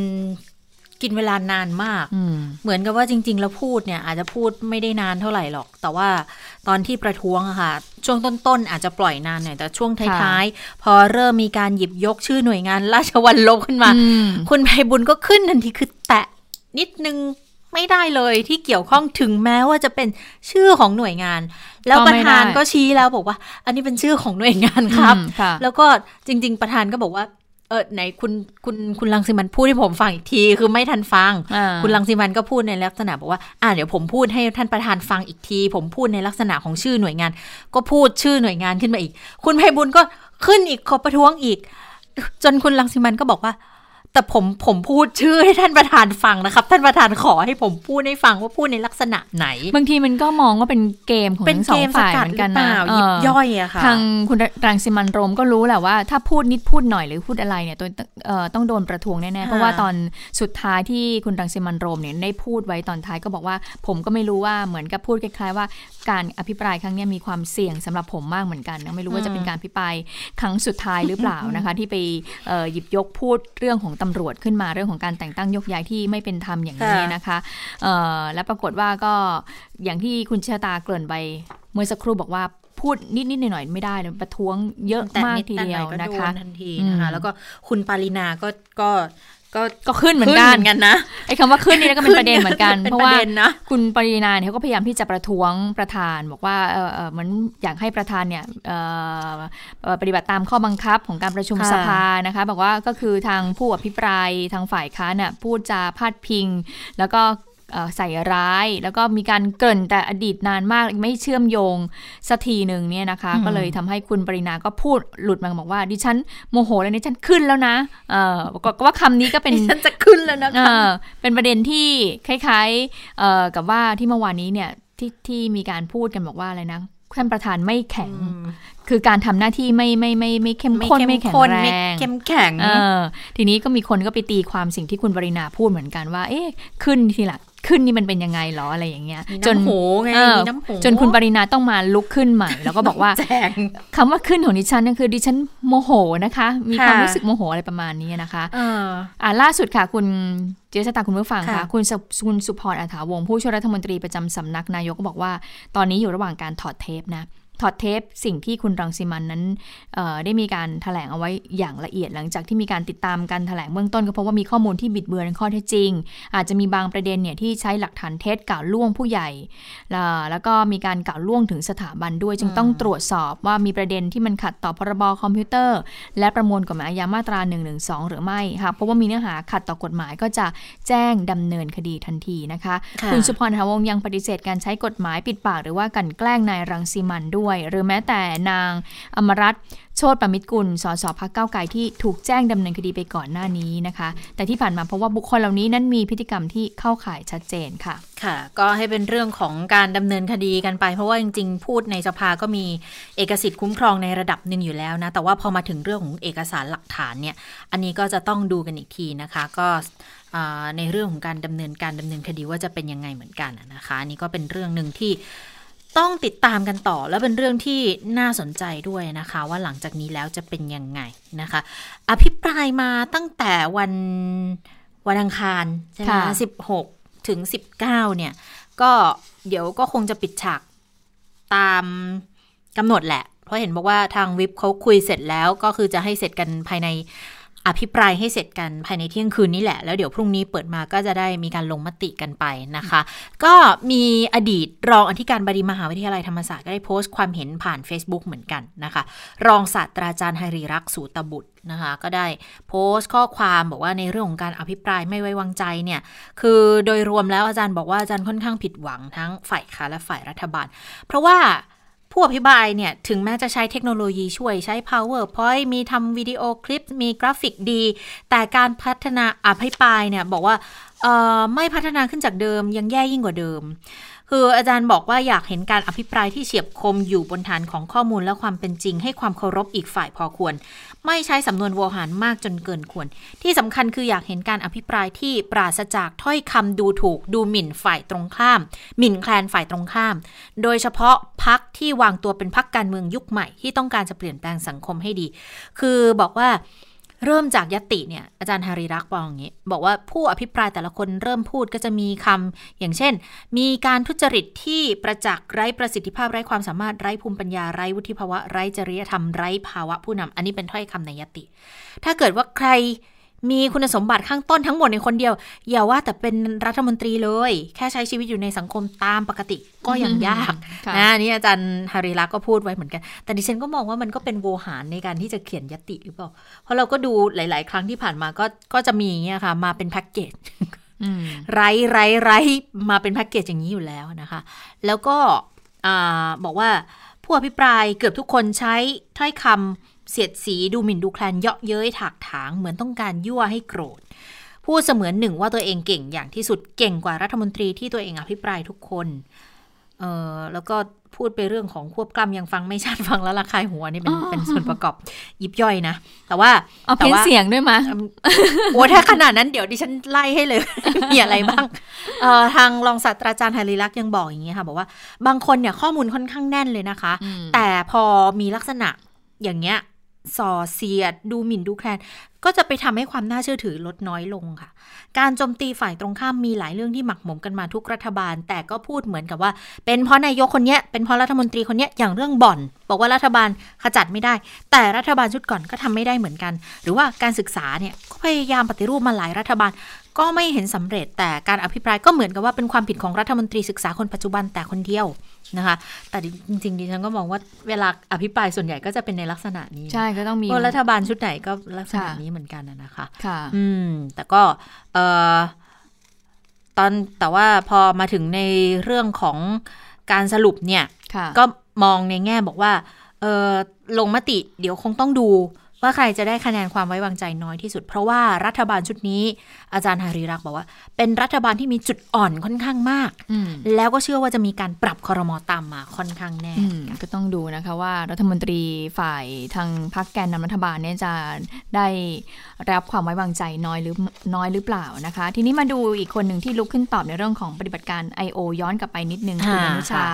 B: กินเวลานานมาก
C: อืม
B: เหมือนกับว่าจริง ๆ แล้วพูดเนี่ย อาจจะพูดไม่ได้นานเท่าไหร่หรอก แต่ว่าตอนที่ประท้วงอะค่ะ ช่วงต้นๆ อาจจะปล่อยนานหน่อย แต่ช่วงท้ายๆ พอเริ่มมีการหยิบยกชื่อหน่วยงาน ราชวัลลบขึ้นมา
C: อืม
B: คุณไพบุญก็ขึ้นทันทีคือแตะนิดนึง ไม่ได้เลยที่เกี่ยวข้องถึงแม้ว่าจะเป็นชื่อของหน่วยงาน แล้ว
C: ก็
B: ป
C: ไม่
B: ระธาน
C: ได้
B: ก็ชี้แล้วบอกว่า อันนี้เป็นชื่อของหน่วยงานครับ
C: อืมค่ะ
B: แล้วก็จริง ๆ ประธานก็บอกว่าเออไหนคุณคุณคุณลังสิมันพูดให้ผมฟังอีกทีคือไม่ทันฟัง
C: อ่า
B: คุณลังสิมันก็พูดในลักษณะบอกว่าอ่าเดี๋ยวผมพูดให้ท่านประธานฟังอีกที ผมพูดในลักษณะของชื่อหน่วยงาน ก็พูดชื่อหน่วยงานขึ้นมาอีก คุณไพบุญก็ขึ้นอีกขอประท้วงอีก จนคุณลังสิมันก็บอกว่า แต่ผมผมพูดชื่อให้ท่านประธานฟังนะครับ ท่านประธานขอให้ผมพูดให้ฟังว่าพูดในลักษณะไหน
C: บางทีมันก็มองว่าเป็นเกมของ
B: เป็น
C: ทั้งสอง
B: เกม
C: ฝ่าย
B: สกัด
C: เหมือนกัน
B: หรือ
C: นะ
B: เปล่า
C: เยิ
B: บย่อยอะค่ะ
C: ทางคุณรังสิมันโรมก็รู้แหละว่าถ้าพูดนิดพูดหน่อยหรือพูดอะไรเนี่ยตัวเอ่อต้องโดนประท้วงแน่ๆเพราะว่าตอนสุดท้ายที่คุณรังสิมันโรมเนี่ยได้พูดไว้ตอนท้ายก็บอกว่า ผมก็ไม่รู้ว่าเหมือนกับพูดคล้ายๆ ว่าการอภิปรายครั้งเนี้ยมีความเสี่ยงสำหรับผมมากเหมือนกันนะไม่รู้ว่าจะเป็นการอภิปรายครั้งสุดท้ายหรือเปล่านะคะ ที่ไปเอ่อหยิบยกพูดเรื่องของตำรวจขึ้นมาเรื่องของการแต่งตั้งยกย้ายที่ไม่เป็นธรรมอย่างนี้
B: ค่ะ
C: นะคะเอ่อและปรากฏว่าก็อย่างที่คุณชะตาเกริ่นไปเมื่อสักครู่บอกว่าพูดนิดๆหน่อยๆไม่ได้เลยประท้วงเยอะ
B: แต่
C: มาก
B: นิด
C: ที
B: แต่
C: เดี
B: ห
C: ย
B: น่
C: ว
B: อยก็
C: นะ
B: โด
C: คะ
B: นทันทีนะคะ
C: อืม
B: แล้วก็คุณปารินาก็ก็ ก็
C: ก็ขึ้นเหมือนกัน
B: ขึ้กันนะ
C: ไอ้คำว่าขึ้นนี่ก็เป็นประเด็นเหมือนกัน
B: เป็น
C: เพราะว่า
B: ประเด็นนะ
C: คุณปรินาเนี่ยเขาก็พยายามที่จะประท้วงประธาน บอกว่าเออเออเหมือนอยากให้ประธานเนี่ยเอ่อเอ่อปฏิบัติตามข้อบังคับของการประชุม
B: ค่ะ
C: สภานะคะบอกว่าก็คือทางผู้อภิปรายทางฝ่ายค้านน่ะพูดจาพาดพิง แล้วก็เอ่อ ใส่ร้าย แล้วก็มีการเกริ่นแต่อดีตนานมากไม่เชื่อมโยงสักทีหนึ่งเนี่ยนะคะ
B: อืม
C: ก็เลยทำให้คุณปรินาก็พูดหลุดมาบอกว่า ดิฉันโมโหแล้วดิฉันขึ้นแล้วนะเออก็ก็ว่าคำนี้ก็เป็น
B: ดิฉันจะขึ้นแล้วนะ
C: เอ
B: คะ
C: อเป็นประเด็นที่คล้ายๆเอ่อกับว่าที่เมื่อวานนี้เนี่ยที่ที่มีการพูดกันบอกว่าอะไรนะท่านประธานไม่แข็ง คือการทำหน้าที่ไม่ไม่ไม่ไม่เข้มข้นไม่แข็งแร
B: ไม่
C: ง
B: เข้มแข็ง
C: เออทีนี้ก็มีคนก็ไปตีความสิ่งที่คุณปรินาพูดเหมือนกันว่า เอ๊ะขึ้นทีหละ ขึ้นนี่มันเป็นยังไงหรออะไรอย่างเงี้ย
B: มี
C: จน
B: น้ำโหไง
C: เออ
B: มีน้ำโห
C: จนคุณปรินาต้องมาลุกขึ้นใหม่ แล้วก็บอกว่า
B: แจง
C: คำว่าขึ้นของดิฉันนั่นคือดิฉันโมโหนะคะ มีความ
B: ค่ะ
C: รู้สึกโมโหอะไรประมาณนี้นะคะ
B: เออ
C: อ่าล่าสุดค่ะคุณเจษตาคุณผู้ฟังค่ะ
B: ค่ะ
C: คุณสุคุณสุพรอัฐาวงศ์ผู้ช่วยรัฐมนตรีประจำสำนักนายกก็บอกว่า ตอนนี้อยู่ระหว่างการถอดเทปนะ ถอดเทปสิ่งที่คุณรังสิมันนั้นได้มีการถแถลงเอาไว้อย่างละเอียด หลังจากที่มีการติดตามการถแถลงเบื้องต้นก็เพราะว่ามีข้อมูลที่บิดเบือนข้อเท็จจริง อาจจะมีบางประเด็นเนี่ยที่ใช้หลักฐานเท็จกล่าวล่วงผู้ใหญ่ แล้วก็มีการกล่าวล่วงถึงสถาบันด้วย จึงต้องตรวจสอบว่ามีประเด็นที่มันขัดต่อพรบคอมพิวเตอร์ และประมวลกฎหมายอาญามาตรา1นึหรือไม่หากเพราะว่ามีเนื้อหาขัดต่อกฎหมายก็จะแจ้งดำเนินคดีทันทีนะคะ คุณสุพรหาวงยังปฏิเสธการใช้กฎหมายปิดปากหรือว่ากันแกล้งนายรังสีมันด้วยหรือแม้แต่นางอมรัตโชติประมิตรกุล สสพักเก้าไกลที่ถูกแจ้งดำเนินคดีไปก่อนหน้านี้นะคะ แต่ที่ผ่านมาเพราะว่าบุคคลเหล่านี้นั้นมีพฤติกรรมที่เข้าข่ายชัดเจนค่ะ
B: ค่ะ ก็ให้เป็นเรื่องของการดำเนินคดีกันไป เพราะว่าจริงๆ พูดในสภาก็มีเอกสิทธิ์คุ้มครองในระดับหนึ่งอยู่แล้วนะ แต่ว่าพอมาถึงเรื่องของเอกสารหลักฐานเนี่ย อันนี้ก็จะต้องดูกันอีกทีนะคะ ก็ในเรื่องของการดำเนินการดำเนินคดีว่าจะเป็นยังไงเหมือนกันนะคะนนี้ก็เป็นเรื่องหนึ่งที่ ต้องติดตามกันต่อแล้วเป็นเรื่องที่น่าสนใจด้วยนะคะ ว่าหลังจากนี้แล้วจะเป็นยังไงนะคะ อภิปรายมาตั้งแต่วันวันอังคารใช่ไหมสิบหกถึงสิบเก้าเนี่ย ก็เดี๋ยวก็คงจะปิดฉากตามกำหนดแหละ เพราะเห็นบอกว่าทางวิปเขาคุยเสร็จแล้วก็คือจะให้เสร็จกันภายใน อภิปรายให้เสร็จกันภายในเที่ยงคืนนี้แหละ แล้วเดี๋ยวพรุ่งนี้เปิดมาก็จะได้มีการลงมติกันไปนะคะ ก็มีอดีตรองอธิการบดีมหาวิทยาลัยธรรมศาสตร์ก็ได้โพสต์ความเห็นผ่าน Facebook เหมือนกันนะคะ รองศาสตราจารย์หริรักษ์สูตะบุตรนะคะก็ได้โพสต์ข้อความบอกว่าในเรื่องของการอภิปรายไม่ไว้วางใจเนี่ยคือโดยรวมแล้วอาจารย์บอกว่าอาจารย์ค่อนข้างผิดหวังทั้งฝ่ายค้านและฝ่ายรัฐบาล เพราะว่า ผู้อภิปรายเนี่ย ถึงแม้จะใช้เทคโนโลยีช่วยใช้ PowerPoint มีทำวิดีโอคลิป มีกราฟิกดี แต่การพัฒนาอภิปรายเนี่ย บอกว่าไม่พัฒนาขึ้นจากเดิมยังแย่ยิ่งกว่าเดิม คืออาจารย์บอกว่าอยากเห็นการอภิปรายที่เฉียบคมอยู่บนฐานของข้อมูลและความเป็นจริง ให้ความเคารพอีกฝ่ายพอควร ไม่ใช้สำนวนโวหารมากจนเกินควร ที่สำคัญคืออยากเห็นการอภิปรายที่ปราศจากถ้อยคำดูถูก ดูหมิ่นฝ่ายตรงข้าม หมิ่นแคลนฝ่ายตรงข้าม โดยเฉพาะพักที่วางตัวเป็นพักการเมืองยุคใหม่ที่ต้องการจะเปลี่ยนแปลงสังคมให้ดี คือบอกว่า เริ่มจากยติเนี่ยอาจารย์ฮาริรักบอกอย่างนี้ บอกว่าผู้อภิปรายแต่ละคนเริ่มพูดก็จะมีคำอย่างเช่น มีการทุจริตที่ประจักษ์ไร้ประสิทธิภาพไร้ความสามารถไร้ภูมิปัญญาไร้วุฒิภาวะไร้จริยธรรมไร้ภาวะผู้นำอันนี้เป็นถ้อยคำในยติ ถ้าเกิดว่าใคร มีคุณสมบัติข้างต้นทั้งหมดในคนเดียว อย่าว่าแต่เป็นรัฐมนตรีเลย แค่ใช้ชีวิตอยู่ในสังคมตามปกติก็ยังยากนะนี่อาจารย์ฮาริลักษ์ก็พูดไว้เหมือนกัน แต่ดิฉันก็มองว่ามันก็เป็นโวหารในการที่จะเขียนยติหรือเปล่า เพราะเราก็ดูหลาย ๆ ครั้งที่ผ่านมาก็ก็จะมีเนี่ยค่ะ มาเป็นแพ็กเกจไรไรไรมาเป็นแพ็กเกจอย่างนี้อยู่แล้วนะคะ แล้วก็บอกว่าผู้อภิปรายเกือบทุกคนใช้ถ้อยคำ เสียดสีดูหมิ่นดูแคลนเยาะเย้ยถากถางเหมือนต้องการยั่วให้โกรธ พูดเสมือนหนึ่งว่าตัวเองเก่งอย่างที่สุดเก่งกว่ารัฐมนตรีที่ตัวเองอภิปรายทุกคนเออแล้วก็พูดไปเรื่องของควบกล้ำยังฟังไม่ชัดฟังแล้วระคายหัวนี่เป็นเป็นส่วนประกอบยิบย่อยนะ แต่ว่า
C: เอาเพี้ยนเสียงด้วยมั้ย
B: โอ้ถ้าขนาดนั้นเดี๋ยวดิฉันไล่ให้เลย มีอะไรบ้างเอ่อทางรองศาสตราจารย์ไฮริลักษ์ยังบอกอย่างนี้ค่ะ บอกว่าบางคนเนี่ยข้อมูลค่อนข้างแน่นเลยนะคะ แต่พอมีลักษณะอย่างเงี้ย ส่อเสียด ดูหมิ่นดูแคลน ก็จะไปทำให้ความน่าเชื่อถือลดน้อยลงค่ะ การโจมตีฝ่ายตรงข้ามมีหลายเรื่องที่หมักหมมกันมาทุกรัฐบาล แต่ก็พูดเหมือนกับว่า เป็นเพราะนายกคนนี้เป็นเพราะรัฐมนตรีคนนี้อย่างเรื่องบ่อน บอกว่ารัฐบาลขจัดไม่ได้ แต่รัฐบาลชุดก่อนก็ทำไม่ได้เหมือนกัน หรือว่าการศึกษาเนี่ยก็พยายามปฏิรูปมาหลายรัฐบาล ก็ไม่เห็นสำเร็จแต่การอภิปรายก็เหมือนกับว่าเป็นความผิดของรัฐมนตรีศึกษาคนปัจจุบันแต่คนเดียวนะคะ แต่จริงๆดิฉันก็มองว่าเวลาอภิปรายส่วนใหญ่ก็จะเป็นในลักษณะนี้
C: ใช่ก็ต้องมี
B: รัฐบาลชุดไหนก็ลักษณะนี้เหมือนกันนะคะ
C: ค่ะ
B: อืมแต่ก็เออตอนแต่ว่าพอมาถึงในเรื่องของการสรุปเนี่ยก็มองในแง่บอกว่าเออลงมติเดี๋ยวคงต้องดู ว่าใครจะได้คะแนนความไว้วางใจน้อยที่สุด เพราะว่ารัฐบาลชุดนี้ อาจารย์ฮาริรักบอกว่า เป็นรัฐบาลที่มีจุดอ่อนค่อนข้างมาก แล้วก็เชื่อว่าจะมีการปรับคอรมอตามมาค่อนข้างแน่
C: ก็ต้องดูนะคะว่ารัฐมนตรีฝ่ายทางพรรคแกนนำรัฐบาลเนี่ยจะได้รับความไว้วางใจน้อยหรือน้อยหรือเปล่านะคะ ทีนี้มาดูอีกคนหนึ่งที่ลุกขึ้นตอบในเรื่องของปฏิบัติการ I.O. ย้อนกลับไปนิดนึงคุณอนุชา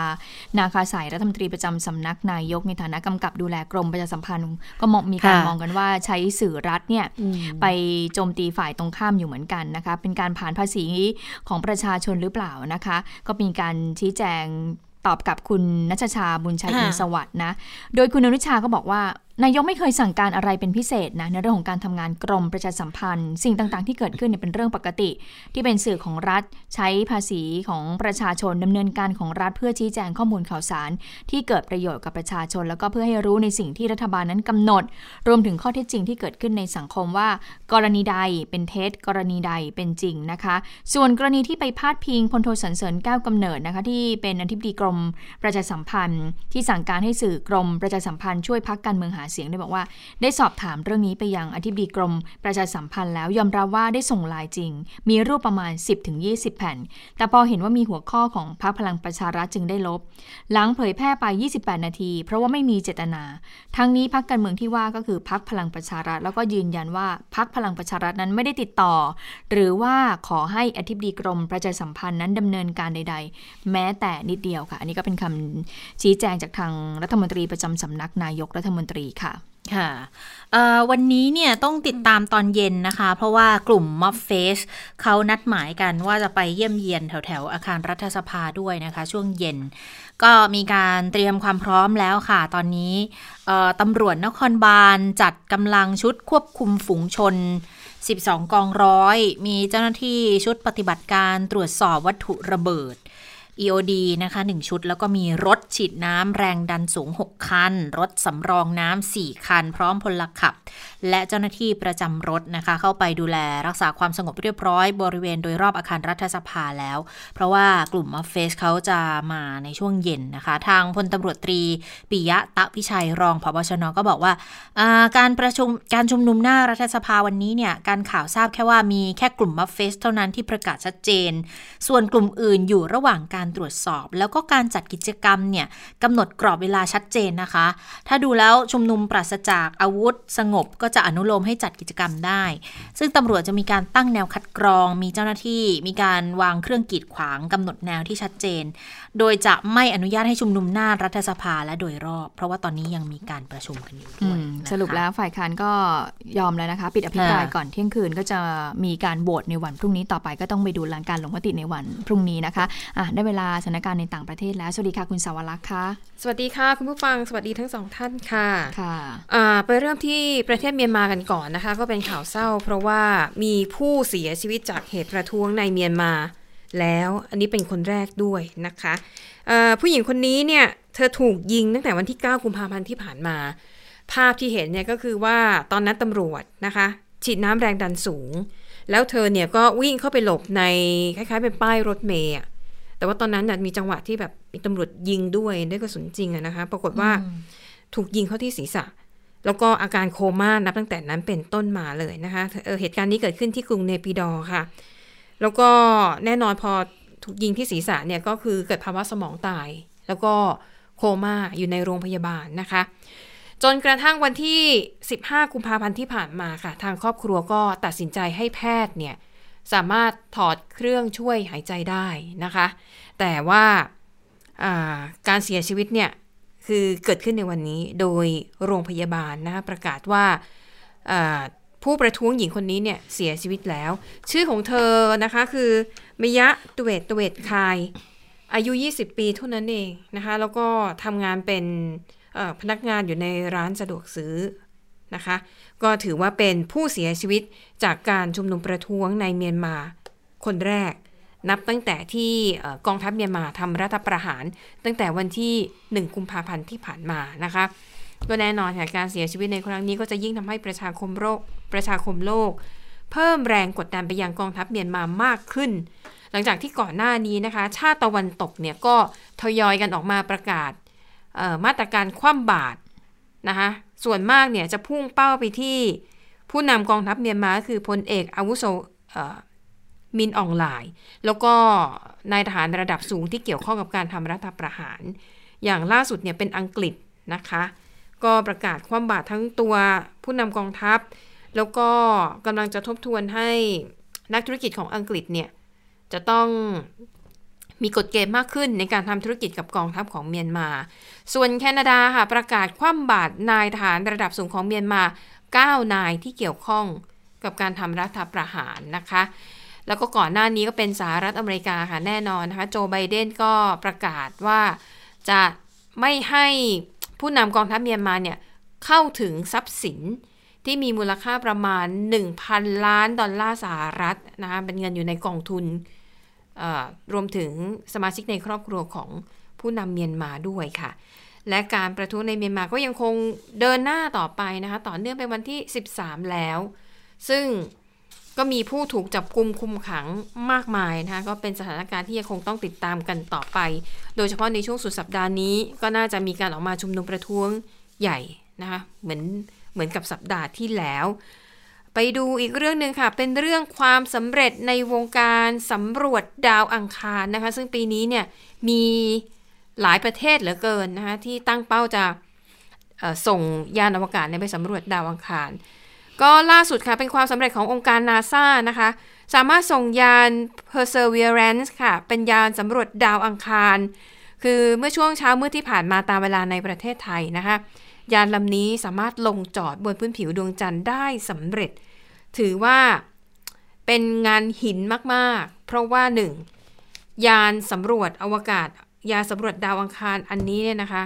C: นาคาสายรัฐมนตรีประจำสำนักนายกในฐานะกำกับดูแลกรมประชาสัมพันธ์ก็มองมีการมองกันว่าใช้สื่อรัฐเนี่ยไปโจมตีฝ่ายตรงข้ามอยู่เหมือนกันนะคะ เป็นการผ่านภาษีของประชาชนหรือเปล่านะคะ ก็มีการชี้แจงตอบกับคุณนัชชาบุญชัย
B: ค่ะ
C: อินสวัสด์นะ โดยคุณอนุชาก็บอกว่านายกไม่เคยสั่งการอะไรเป็นพิเศษนะในเรื่องของการทำงานกรมประชาสัมพันธ์ สิ่งต่างๆ ที่เกิดขึ้นเนี่ยเป็นเรื่องปกติ ที่เป็นสื่อของรัฐใช้ภาษีของประชาชนดำเนินการของรัฐเพื่อชี้แจงข้อมูลข่าวสาร ที่เกิดประโยชน์กับประชาชน แล้วก็เพื่อให้รู้ในสิ่งที่รัฐบาลนั้นกำหนด รวมถึงข้อเท็จจริงที่เกิดขึ้นในสังคมว่า กรณีใดเป็นเท็จ กรณีใดเป็นจริงนะคะ ส่วนกรณีที่ไปพาดพิงพลโทสันเสริญแก้วกำเนิดนะคะที่เป็นอธิบดีกรมประชาสัมพันธ์ ที่สั่งการให้สื่อกรมประชาสัมพันธ์ช่วยพักการเมืองหาเสียงได้บอกว่า ได้สอบถามเรื่องนี้ไปยังอธิบดีกรม ประชาสัมพันธ์แล้วยอมรับว่าได้ส่งลายจริง มีรูปประมาณ 10-20 แผ่น แต่พอเห็นว่ามีหัวข้อของพรรคพลังประชารัฐจึงได้ลบ หลังเผยแพร่ไป 28 นาที เพราะว่าไม่มีเจตนา ทั้งนี้พรรคการเมืองที่ว่าก็คือพรรคพลังประชารัฐ แล้วก็ยืนยันว่าพรรคพลังประชารัฐนั้นไม่ได้ติดต่อ หรือว่าขอให้อธิบดีกรม ประชาสัมพันธ์นั้นดำเนินการใด ๆ แม้แต่นิดเดียวค่ะ อันนี้ก็เป็นคำชี้แจงจากทางรัฐมนตรีประจำสำนักนายกรัฐมนตรีค่ะ
B: ค่ะวันนี้เนี่ยต้องติดตามตอนเย็นนะคะ เพราะว่ากลุ่มม็อบเฟสเขานัดหมายกันว่าจะไปเยี่ยมเยียนแถวแถวอาคารรัฐสภาด้วยนะคะ ช่วงเย็น ก็มีการเตรียมความพร้อมแล้วค่ะ ตอนนี้ตำรวจนครบาลจัดกำลังชุดควบคุมฝูงชน 12 กองร้อย มีเจ้าหน้าที่ชุดปฏิบัติการตรวจสอบวัตถุระเบิด EOD นะคะ 1 ชุด แล้วก็มีรถฉีดน้ำแรงดันสูง 6 คัน รถสำรองน้ำ 4 คัน พร้อมพลขับ และเจ้าหน้าที่ประจำรถนะคะ เข้าไปดูแลรักษาความสงบเรียบร้อยบริเวณโดยรอบอาคารรัฐสภาแล้ว เพราะว่ากลุ่มมอฟเฟสเขาจะมาในช่วงเย็นนะคะ ทางพลตำรวจตรีปิยะตะพิชัยรองพบชนก็บอกว่าอ่าการประชุมการชุมนุมหน้ารัฐสภาวันนี้เนี่ยการข่าวทราบแค่ว่ามีแค่กลุ่มมัฟเฟสเท่านั้นที่ประกาศชัดเจน ส่วนกลุ่มอื่นอยู่ระหว่างการตรวจสอบ แล้วก็การจัดกิจกรรมเนี่ยกำหนดกรอบเวลาชัดเจนนะคะ ถ้าดูแล้วชุมนุมปราศจากอาวุธ สงบก็จะอนุโลมให้จัดกิจกรรมได้ ซึ่งตำรวจจะมีการตั้งแนวคัดกรอง มีเจ้าหน้าที่ มีการวางเครื่องกีดขวางกำหนดแนวที่ชัดเจน โดยจะไม่อนุญาตให้ชุมนุมหน้ารัฐสภาและโดยรอบ เพราะว่าตอนนี้ยังมีการประชุมกันอยู่
C: อื
B: ด้วย
C: ม
B: นะคะ
C: สรุปแล้วฝ่ายค้านก็ยอมแล้วนะคะ ปิดอภิปราย
B: ค่ะ
C: ก่อนเที่ยงคืนก็จะมีการโหวตในวันพรุ่งนี้ต่อไปก็ต้องไปดูหลังการลงมติในวันพรุ่งนี้นะคะอะได้เวลาสถานการณ์ในต่างประเทศแล้ว สวัสดีค่ะคุณสาวรักษ์ค่ะ
L: สวัสดีค่ะ คุณผู้ฟัง สวัสดีทั้งสองท่านค่ะ
C: ค่ะ
L: อ่าไปเริ่มที่ประเทศเมียนมากันก่อนนะคะ ก็เป็นข่าวเศร้า เพราะว่ามีผู้เสียชีวิตจากเหตุประท้วงในเมียนมา แล้วอันนี้เป็นคนแรกด้วยนะคะผู้หญิงคนนี้เนี่ยเธอถูกยิงตั้งแต่วันที่ 9 กุมภาพันธ์ที่ผ่านมา ภาพที่เห็นเนี่ยก็คือว่าตอนนั้นตำรวจนะคะ ฉีดน้ำแรงดันสูง แล้วเธอเนี่ยก็วิ่งเข้าไปหลบในคล้ายๆ เป็นป้ายรถเมย์แต่ว่าตอนนั้นมีจังหวะที่แบบมีตำรวจยิงด้วยด้วยกระสุนจริงนะคะ ปรากฏว่าถูกยิงเข้าที่ศีรษะ แล้วก็อาการโคม่านับตั้งแต่นั้นเป็นต้นมาเลยนะคะเเหตุการณ์นี้เกิดขึ้นที่กรุงเนปิดอค่ะ แล้วก็แน่นอนพอถูกยิงที่ศีรษะเนี่ยก็คือเกิดภาวะสมองตาย แล้วก็โคม่าอยู่ในโรงพยาบาลนะคะ จนกระทั่งวันที่ 15 กุมภาพันธ์ที่ผ่านมาค่ะ ทางครอบครัวก็ตัดสินใจให้แพทย์เนี่ยสามารถถอดเครื่องช่วยหายใจได้นะคะ แต่ว่าาการเสียชีวิตเนี่ยคือเกิดขึ้นในวันนี้โดยโรงพยาบาลนะคะประกาศว่าอ่า ผู้ประท้วงหญิงคนนี้เนี่ยเสียชีวิตแล้ว ชื่อของเธอนะคะคือมยะตเวตตเวตคาย อายุ 20 ปีเท่านั้นเองนะคะ แล้วก็ทำงานเป็นพนักงานอยู่ในร้านสะดวกซื้อนะคะ ก็ถือว่าเป็นผู้เสียชีวิตจากการชุมนุมประท้วงในเมียนมาคนแรก นับตั้งแต่ที่กองทัพเมียนมาทำรัฐประหาร ตั้งแต่วันที่ 1 กุมภาพันธ์ที่ผ่านมานะคะ ก็แน่นอนค่ะการเสียชีวิตในครั้งนี้ก็จะยิ่งทำให้ประชาคมโลกประชาคมโลก เพิ่มแรงกดดันไปยังกองทัพเมียนมามากขึ้น หลังจากที่ก่อนหน้านี้นะคะ ชาติตะวันตกเนี่ยก็ทยอยกันออกมาประกาศมาตรการคว่ำบาตรนะคะส่วนมากเนี่ยจะพุ่งเป้าไปที่ผู้นำกองทัพเมียนมาคือพลเอกอาวุโสมินอองหลาย แล้วก็นายทหารระดับสูงที่เกี่ยวข้องกับการทำรัฐประหาร อย่างล่าสุดเนี่ยเป็นอังกฤษนะคะ ก็ประกาศคว่ำบาตรทั้งตัวผู้นำกองทัพ แล้วก็กำลังจะทบทวนให้นักธุรกิจของอังกฤษเนี่ย จะต้องมีกฎเกณฑ์มากขึ้นในการทำธุรกิจกับกองทัพของเมียนมา ส่วนแคนาดาค่ะประกาศคว่ำบาตรนายทหารระดับสูงของเมียนมา 9 นายที่เกี่ยวข้องกับการทำรัฐประหารนะคะ แล้วก็ก่อนหน้านี้ก็เป็นสหรัฐอเมริกาค่ะแน่นอนนะคะ โจไบเดนก็ประกาศว่าจะไม่ให้ ผู้นำกองทัพเมียนมาเนี่ยเข้าถึงทรัพย์สินที่มีมูลค่าประมาณ 1,000 ล้านดอลลาร์สหรัฐนะคะเป็นเงินอยู่ในกองทุนรวมถึงสมาชิกในครอบครัวของผู้นำเมียนมาด้วยค่ะ และการประท้วงในเมียนมาก็ยังคงเดินหน้าต่อไปนะคะ ต่อเนื่องไปวันที่ 13 แล้ว ซึ่ง ก็มีผู้ถูกจับกุมคุมขังมากมายนะคะก็เป็นสถานการณ์ที่ยังคงต้องติดตามกันต่อไป โดยเฉพาะในช่วงสุดสัปดาห์นี้ ก็น่าจะมีการออกมาชุมนุมประท้วงใหญ่นะคะเหมือนเหมือนกับสัปดาห์ที่แล้ว ไปดูอีกเรื่องหนึ่งค่ะ เป็นเรื่องความสำเร็จในวงการสำรวจดาวอังคารนะคะ ซึ่งปีนี้เนี่ยมีหลายประเทศเหลือเกินนะคะที่ตั้งเป้าจะส่งยานอวกาศไปสำรวจดาวอังคาร ก็ล่าสุดค่ะ เป็นความสำเร็จขององค์การนาซานะคะ สามารถส่งยาน Perseverance ค่ะ เป็นยานสำรวจดาวอังคาร คือเมื่อช่วงเช้ามืดที่ผ่านมาตามเวลาในประเทศไทยนะคะ ยานลำนี้สามารถลงจอดบนพื้นผิวดวงจันทร์ได้สำเร็จ ถือว่าเป็นงานหินมากๆ เพราะว่าหนึ่งยานสำรวจอวกาศ ยานสำรวจดาวอังคารอันนี้เนี่ยนะคะ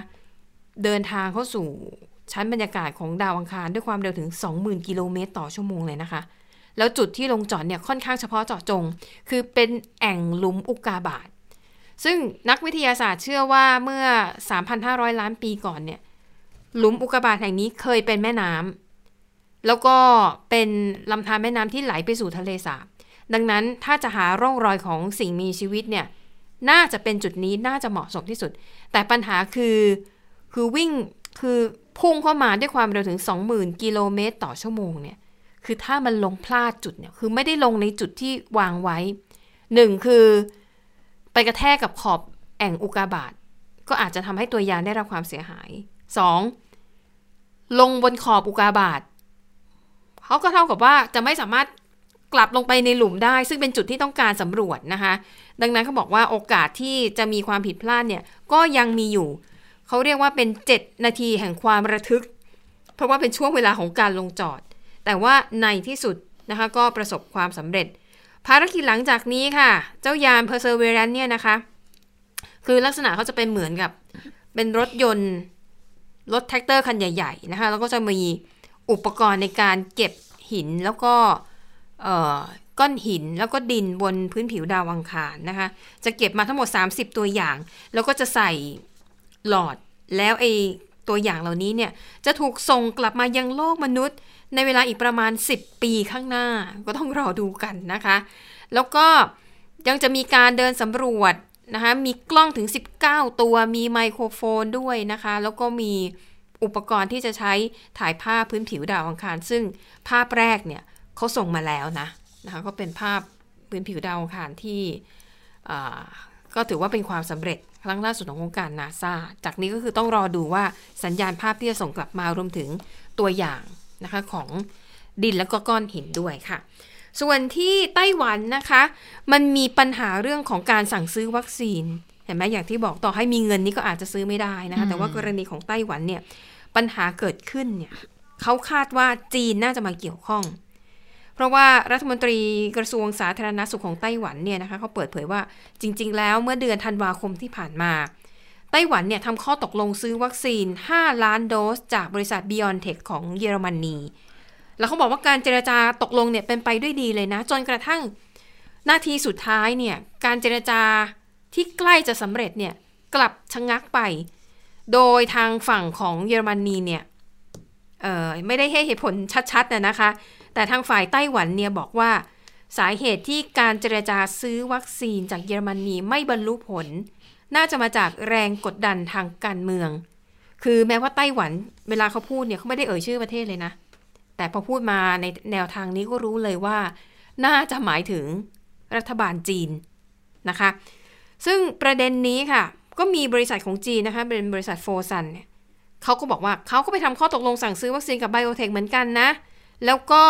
L: เดินทางเข้าสู่ ชั้นบรรยากาศของดาวอังคารด้วยความเร็วถึง 20,000 กิโลเมตรต่อชั่วโมงเลยนะคะ แล้วจุดที่ลงจอดเนี่ยค่อนข้างเฉพาะเจาะจง คือเป็นแอ่งหลุมอุกกาบาตซึ่งนักวิทยาศาสตร์เชื่อว่าเมื่อ 3,500 ล้านปีก่อนเนี่ยหลุมอุกกาบาตแห่งนี้เคยเป็นแม่น้ำแล้วก็เป็นลำธารแม่น้ำที่ไหลไปสู่ทะเลสาบดังนั้นถ้าจะหาร่องรอยของสิ่งมีชีวิตเนี่ยน่าจะเป็นจุดนี้น่าจะเหมาะสมที่สุด แต่ปัญหาคือคือวิ่งคือ พุ่งเข้ามาด้วยความเร็วถึง 20,000 กิโลเมตรต่อชั่วโมงเนี่ย คือถ้ามันลงพลาดจุดเนี่ย คือไม่ได้ลงในจุดที่วางไว้หนึ่งคือไปกระแทกกับขอบแอ่งอุกาบาต ก็อาจจะทำให้ตัวยานได้รับความเสียหาย 2. ลงบนขอบอุกาบาตเขาก็เท่ากับว่าจะไม่สามารถกลับลงไปในหลุมได้ ซึ่งเป็นจุดที่ต้องการสำรวจนะคะ ดังนั้นเขาบอกว่าโอกาสที่จะมีความผิดพลาดเนี่ย ก็ยังมีอยู่ เขาเรียกว่าเป็น 7 นาทีแห่งความระทึก เพราะว่าเป็นช่วงเวลาของการลงจอด แต่ว่าในที่สุดนะคะก็ประสบความสำเร็จ ภารกิจหลังจากนี้ค่ะ เจ้ายาน Perseverance เนี่ยนะคะ คือลักษณะเขาจะเป็นเหมือนกับเป็นรถยนต์รถแทรกเตอร์คันใหญ่ๆนะคะแล้วก็จะมีอุปกรณ์ในการเก็บหินแล้วก็ก้อนหินแล้วก็ดินบนพื้นผิวดาวอังคารนะคะ จะเก็บมาทั้งหมด 30 ตัวอย่าง แล้วก็จะใส่ หลอด แล้วไอตัวอย่างเหล่านี้เนี่ยจะถูกส่งกลับมายังโลกมนุษย์ ในเวลาอีกประมาณ 10 ปีข้างหน้า ก็ต้องรอดูกันนะคะ แล้วก็ยังจะมีการเดินสำรวจนะคะมีกล้องถึง 19 ตัวมีไมโครโฟนด้วยนะคะ แล้วก็มีอุปกรณ์ที่จะใช้ถ่ายภาพพื้นผิวดาวอังคาร ซึ่งภาพแรกเนี่ยเขาส่งมาแล้วนะนะคะก็เป็นภาพพื้นผิวดาวอังคารที่ก็ถือว่าเป็นความสำเร็จ รั้งล่าสุดขององค์การนาซาจากนี้ก็คือต้องรอดูว่าสัญญาณภาพที่จะส่งกลับมารวมถึงตัวอย่างนะคะของดินแล้วก็ก้อนหินด้วยค่ะ ส่วนที่ไต้หวันนะคะ มันมีปัญหาเรื่องของการสั่งซื้อวัคซีน เห็นไหมอย่างที่บอกต่อให้มีเงินนี่ก็อาจจะซื้อไม่ได้นะคะ แต่ว่ากรณีของไต้หวันเนี่ยปัญหาเกิดขึ้นเนี่ยเขาคาดว่าจีนน่าจะมาเกี่ยวข้อง เพราะว่ารัฐมนตรีกระทรวงสาธารณสุขของไต้หวันเนี่ยนะคะเขาเปิดเผยว่าจริง ๆ แล้วเมื่อเดือนธันวาคมที่ผ่านมาไต้หวันเนี่ยทำข้อตกลงซื้อวัคซีน 5 ล้านโดส จากบริษัท BioNTech ของเยอรมนี แล้วเขาบอกว่าการเจรจาตกลงเนี่ยเป็นไปด้วยดีเลยนะ จนกระทั่งนาทีสุดท้ายเนี่ยการเจรจาที่ใกล้จะสำเร็จเนี่ยกลับชะงักไป โดยทางฝั่งของเยอรมนีเนี่ยไม่ได้ให้เหตุผลชัดๆนะคะ แต่ทางฝ่ายไต้หวันเนี่ยบอกว่าสาเหตุที่การเจรจาซื้อวัคซีนจากเยอรมนีไม่บรรลุผล น่าจะมาจากแรงกดดันทางการเมือง คือแม้ว่าไต้หวันเวลาเขาพูดเนี่ยเขาไม่ได้เอ่ยชื่อประเทศเลยนะ แต่พอพูดมาในแนวทางนี้ก็รู้เลยว่า น่าจะหมายถึงรัฐบาลจีนนะคะ ซึ่งประเด็นนี้ค่ะ ก็มีบริษัทของจีนนะคะ เป็นบริษัทโฟซันเนี่ยเขาก็บอกว่าเขาก็ไปทำข้อตกลงสั่งซื้อวัคซีนกับไบโอเทคเหมือนกันนะ แล้วก็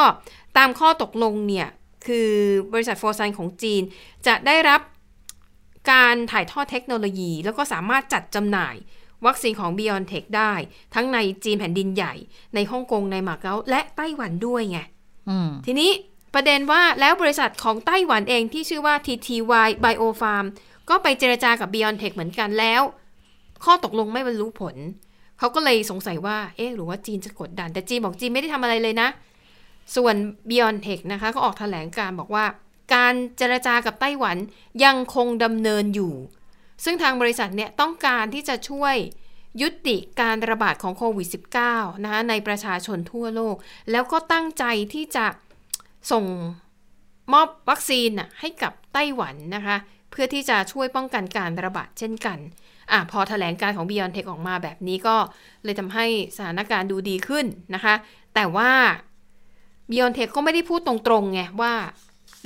L: ตามข้อตกลงเนี่ย คือบริษัท Fosun ของจีน จะได้รับการถ่ายทอดเทคโนโลยี แล้วก็สามารถจัดจำหน่าย วัคซีนของ BioNTech ได้ ทั้งในจีนแผ่นดินใหญ่ ในฮ่องกงในมาเก๊าและไต้หวันด้วยไงทีนี้ประเด็นว่าแล้วบริษัทของไต้หวันเองที่ชื่อว่า TTY Biofarm ก็ไปเจรจากับ BioNTech เหมือนกันแล้ว ข้อตกลงไม่บรรลุผล เขาก็เลยสงสัยว่า เอ๊ะ หรือว่าจีนจะกดดัน แต่จีนบอกจีนไม่ได้ทำอะไรเลยนะ ส่วน BioNTech นะคะก็ออกแถลงการบอกว่า การเจรจากับไต้หวันยังคงดำเนินอยู่ ซึ่งทางบริษัทเนี่ยต้องการที่จะช่วยยุติการระบาดของโควิด -19 นะคะในประชาชนทั่วโลก แล้วก็ตั้งใจที่จะส่งมอบวัคซีนน่ะให้กับไต้หวันนะคะ เพื่อที่จะช่วยป้องกันการระบาดเช่นกันอะพอถแถลงการของ BioNTech ออกมาแบบนี้ก็เลยทำให้สถานการณ์ดูดีขึ้นนะคะ แต่ว่า BioNTech ก็ไม่ได้พูดตรงๆไงว่า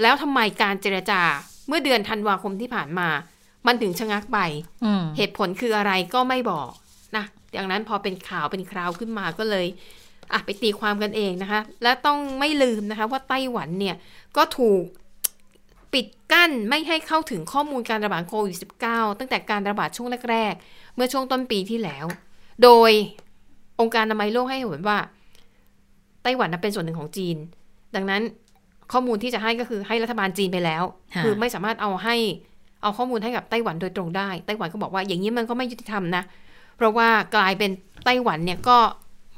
L: แล้วทำไมการเจรจาเมื่อเดือนธันวาคมที่ผ่านมา มันถึงชะงักไป
B: อืม
L: เหตุผลคืออะไรก็ไม่บอกนะดังนั้นพอเป็นข่าวเป็นคราวขึ้นมาก็เลยอะไปตีความกันเองนะคะ และต้องไม่ลืมนะคะ ว่าไต้หวันเนี่ยก็ถูกปิดกั้นไม่ให้เข้าถึงข้อมูลการระบาดโควิด -19 ตั้งแต่การระบาดช่วงแรก ๆ เมื่อช่วงต้นปีที่แล้ว โดยองค์การอนามัยโลกให้เหตุว่า ไต้หวันน่ะเป็นส่วนหนึ่งของจีน ดังนั้นข้อมูลที่จะให้ก็คือให้รัฐบาลจีนไปแล้ว
B: ค่ะ
L: คือไม่สามารถเอาให้เอาข้อมูลให้กับไต้หวันโดยตรงได้ ไต้หวันก็บอกว่าอย่างนี้มันก็ไม่ยุติธรรมนะ เพราะว่ากลายเป็นไต้หวันเนี่ยก็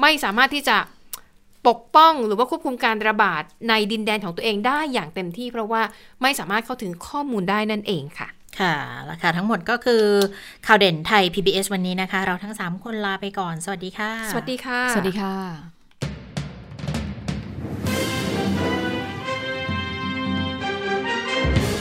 L: ไม่สามารถที่จะปกป้องหรือว่าควบคุมการระบาดในดินแดนของตัวเองได้อย่างเต็มที่ เพราะว่าไม่สามารถเข้าถึงข้อมูลได้นั่นเองค่ะ
B: ค่ะแล้วค่ะทั้งหมดก็คือข่าวเด่นไทย PBS วันนี้นะคะ เราทั้ง 3 คนลาไปก่อน สวัสดีค่ะ
L: สวัสดีค่ะ
C: สวัสดีค่ะ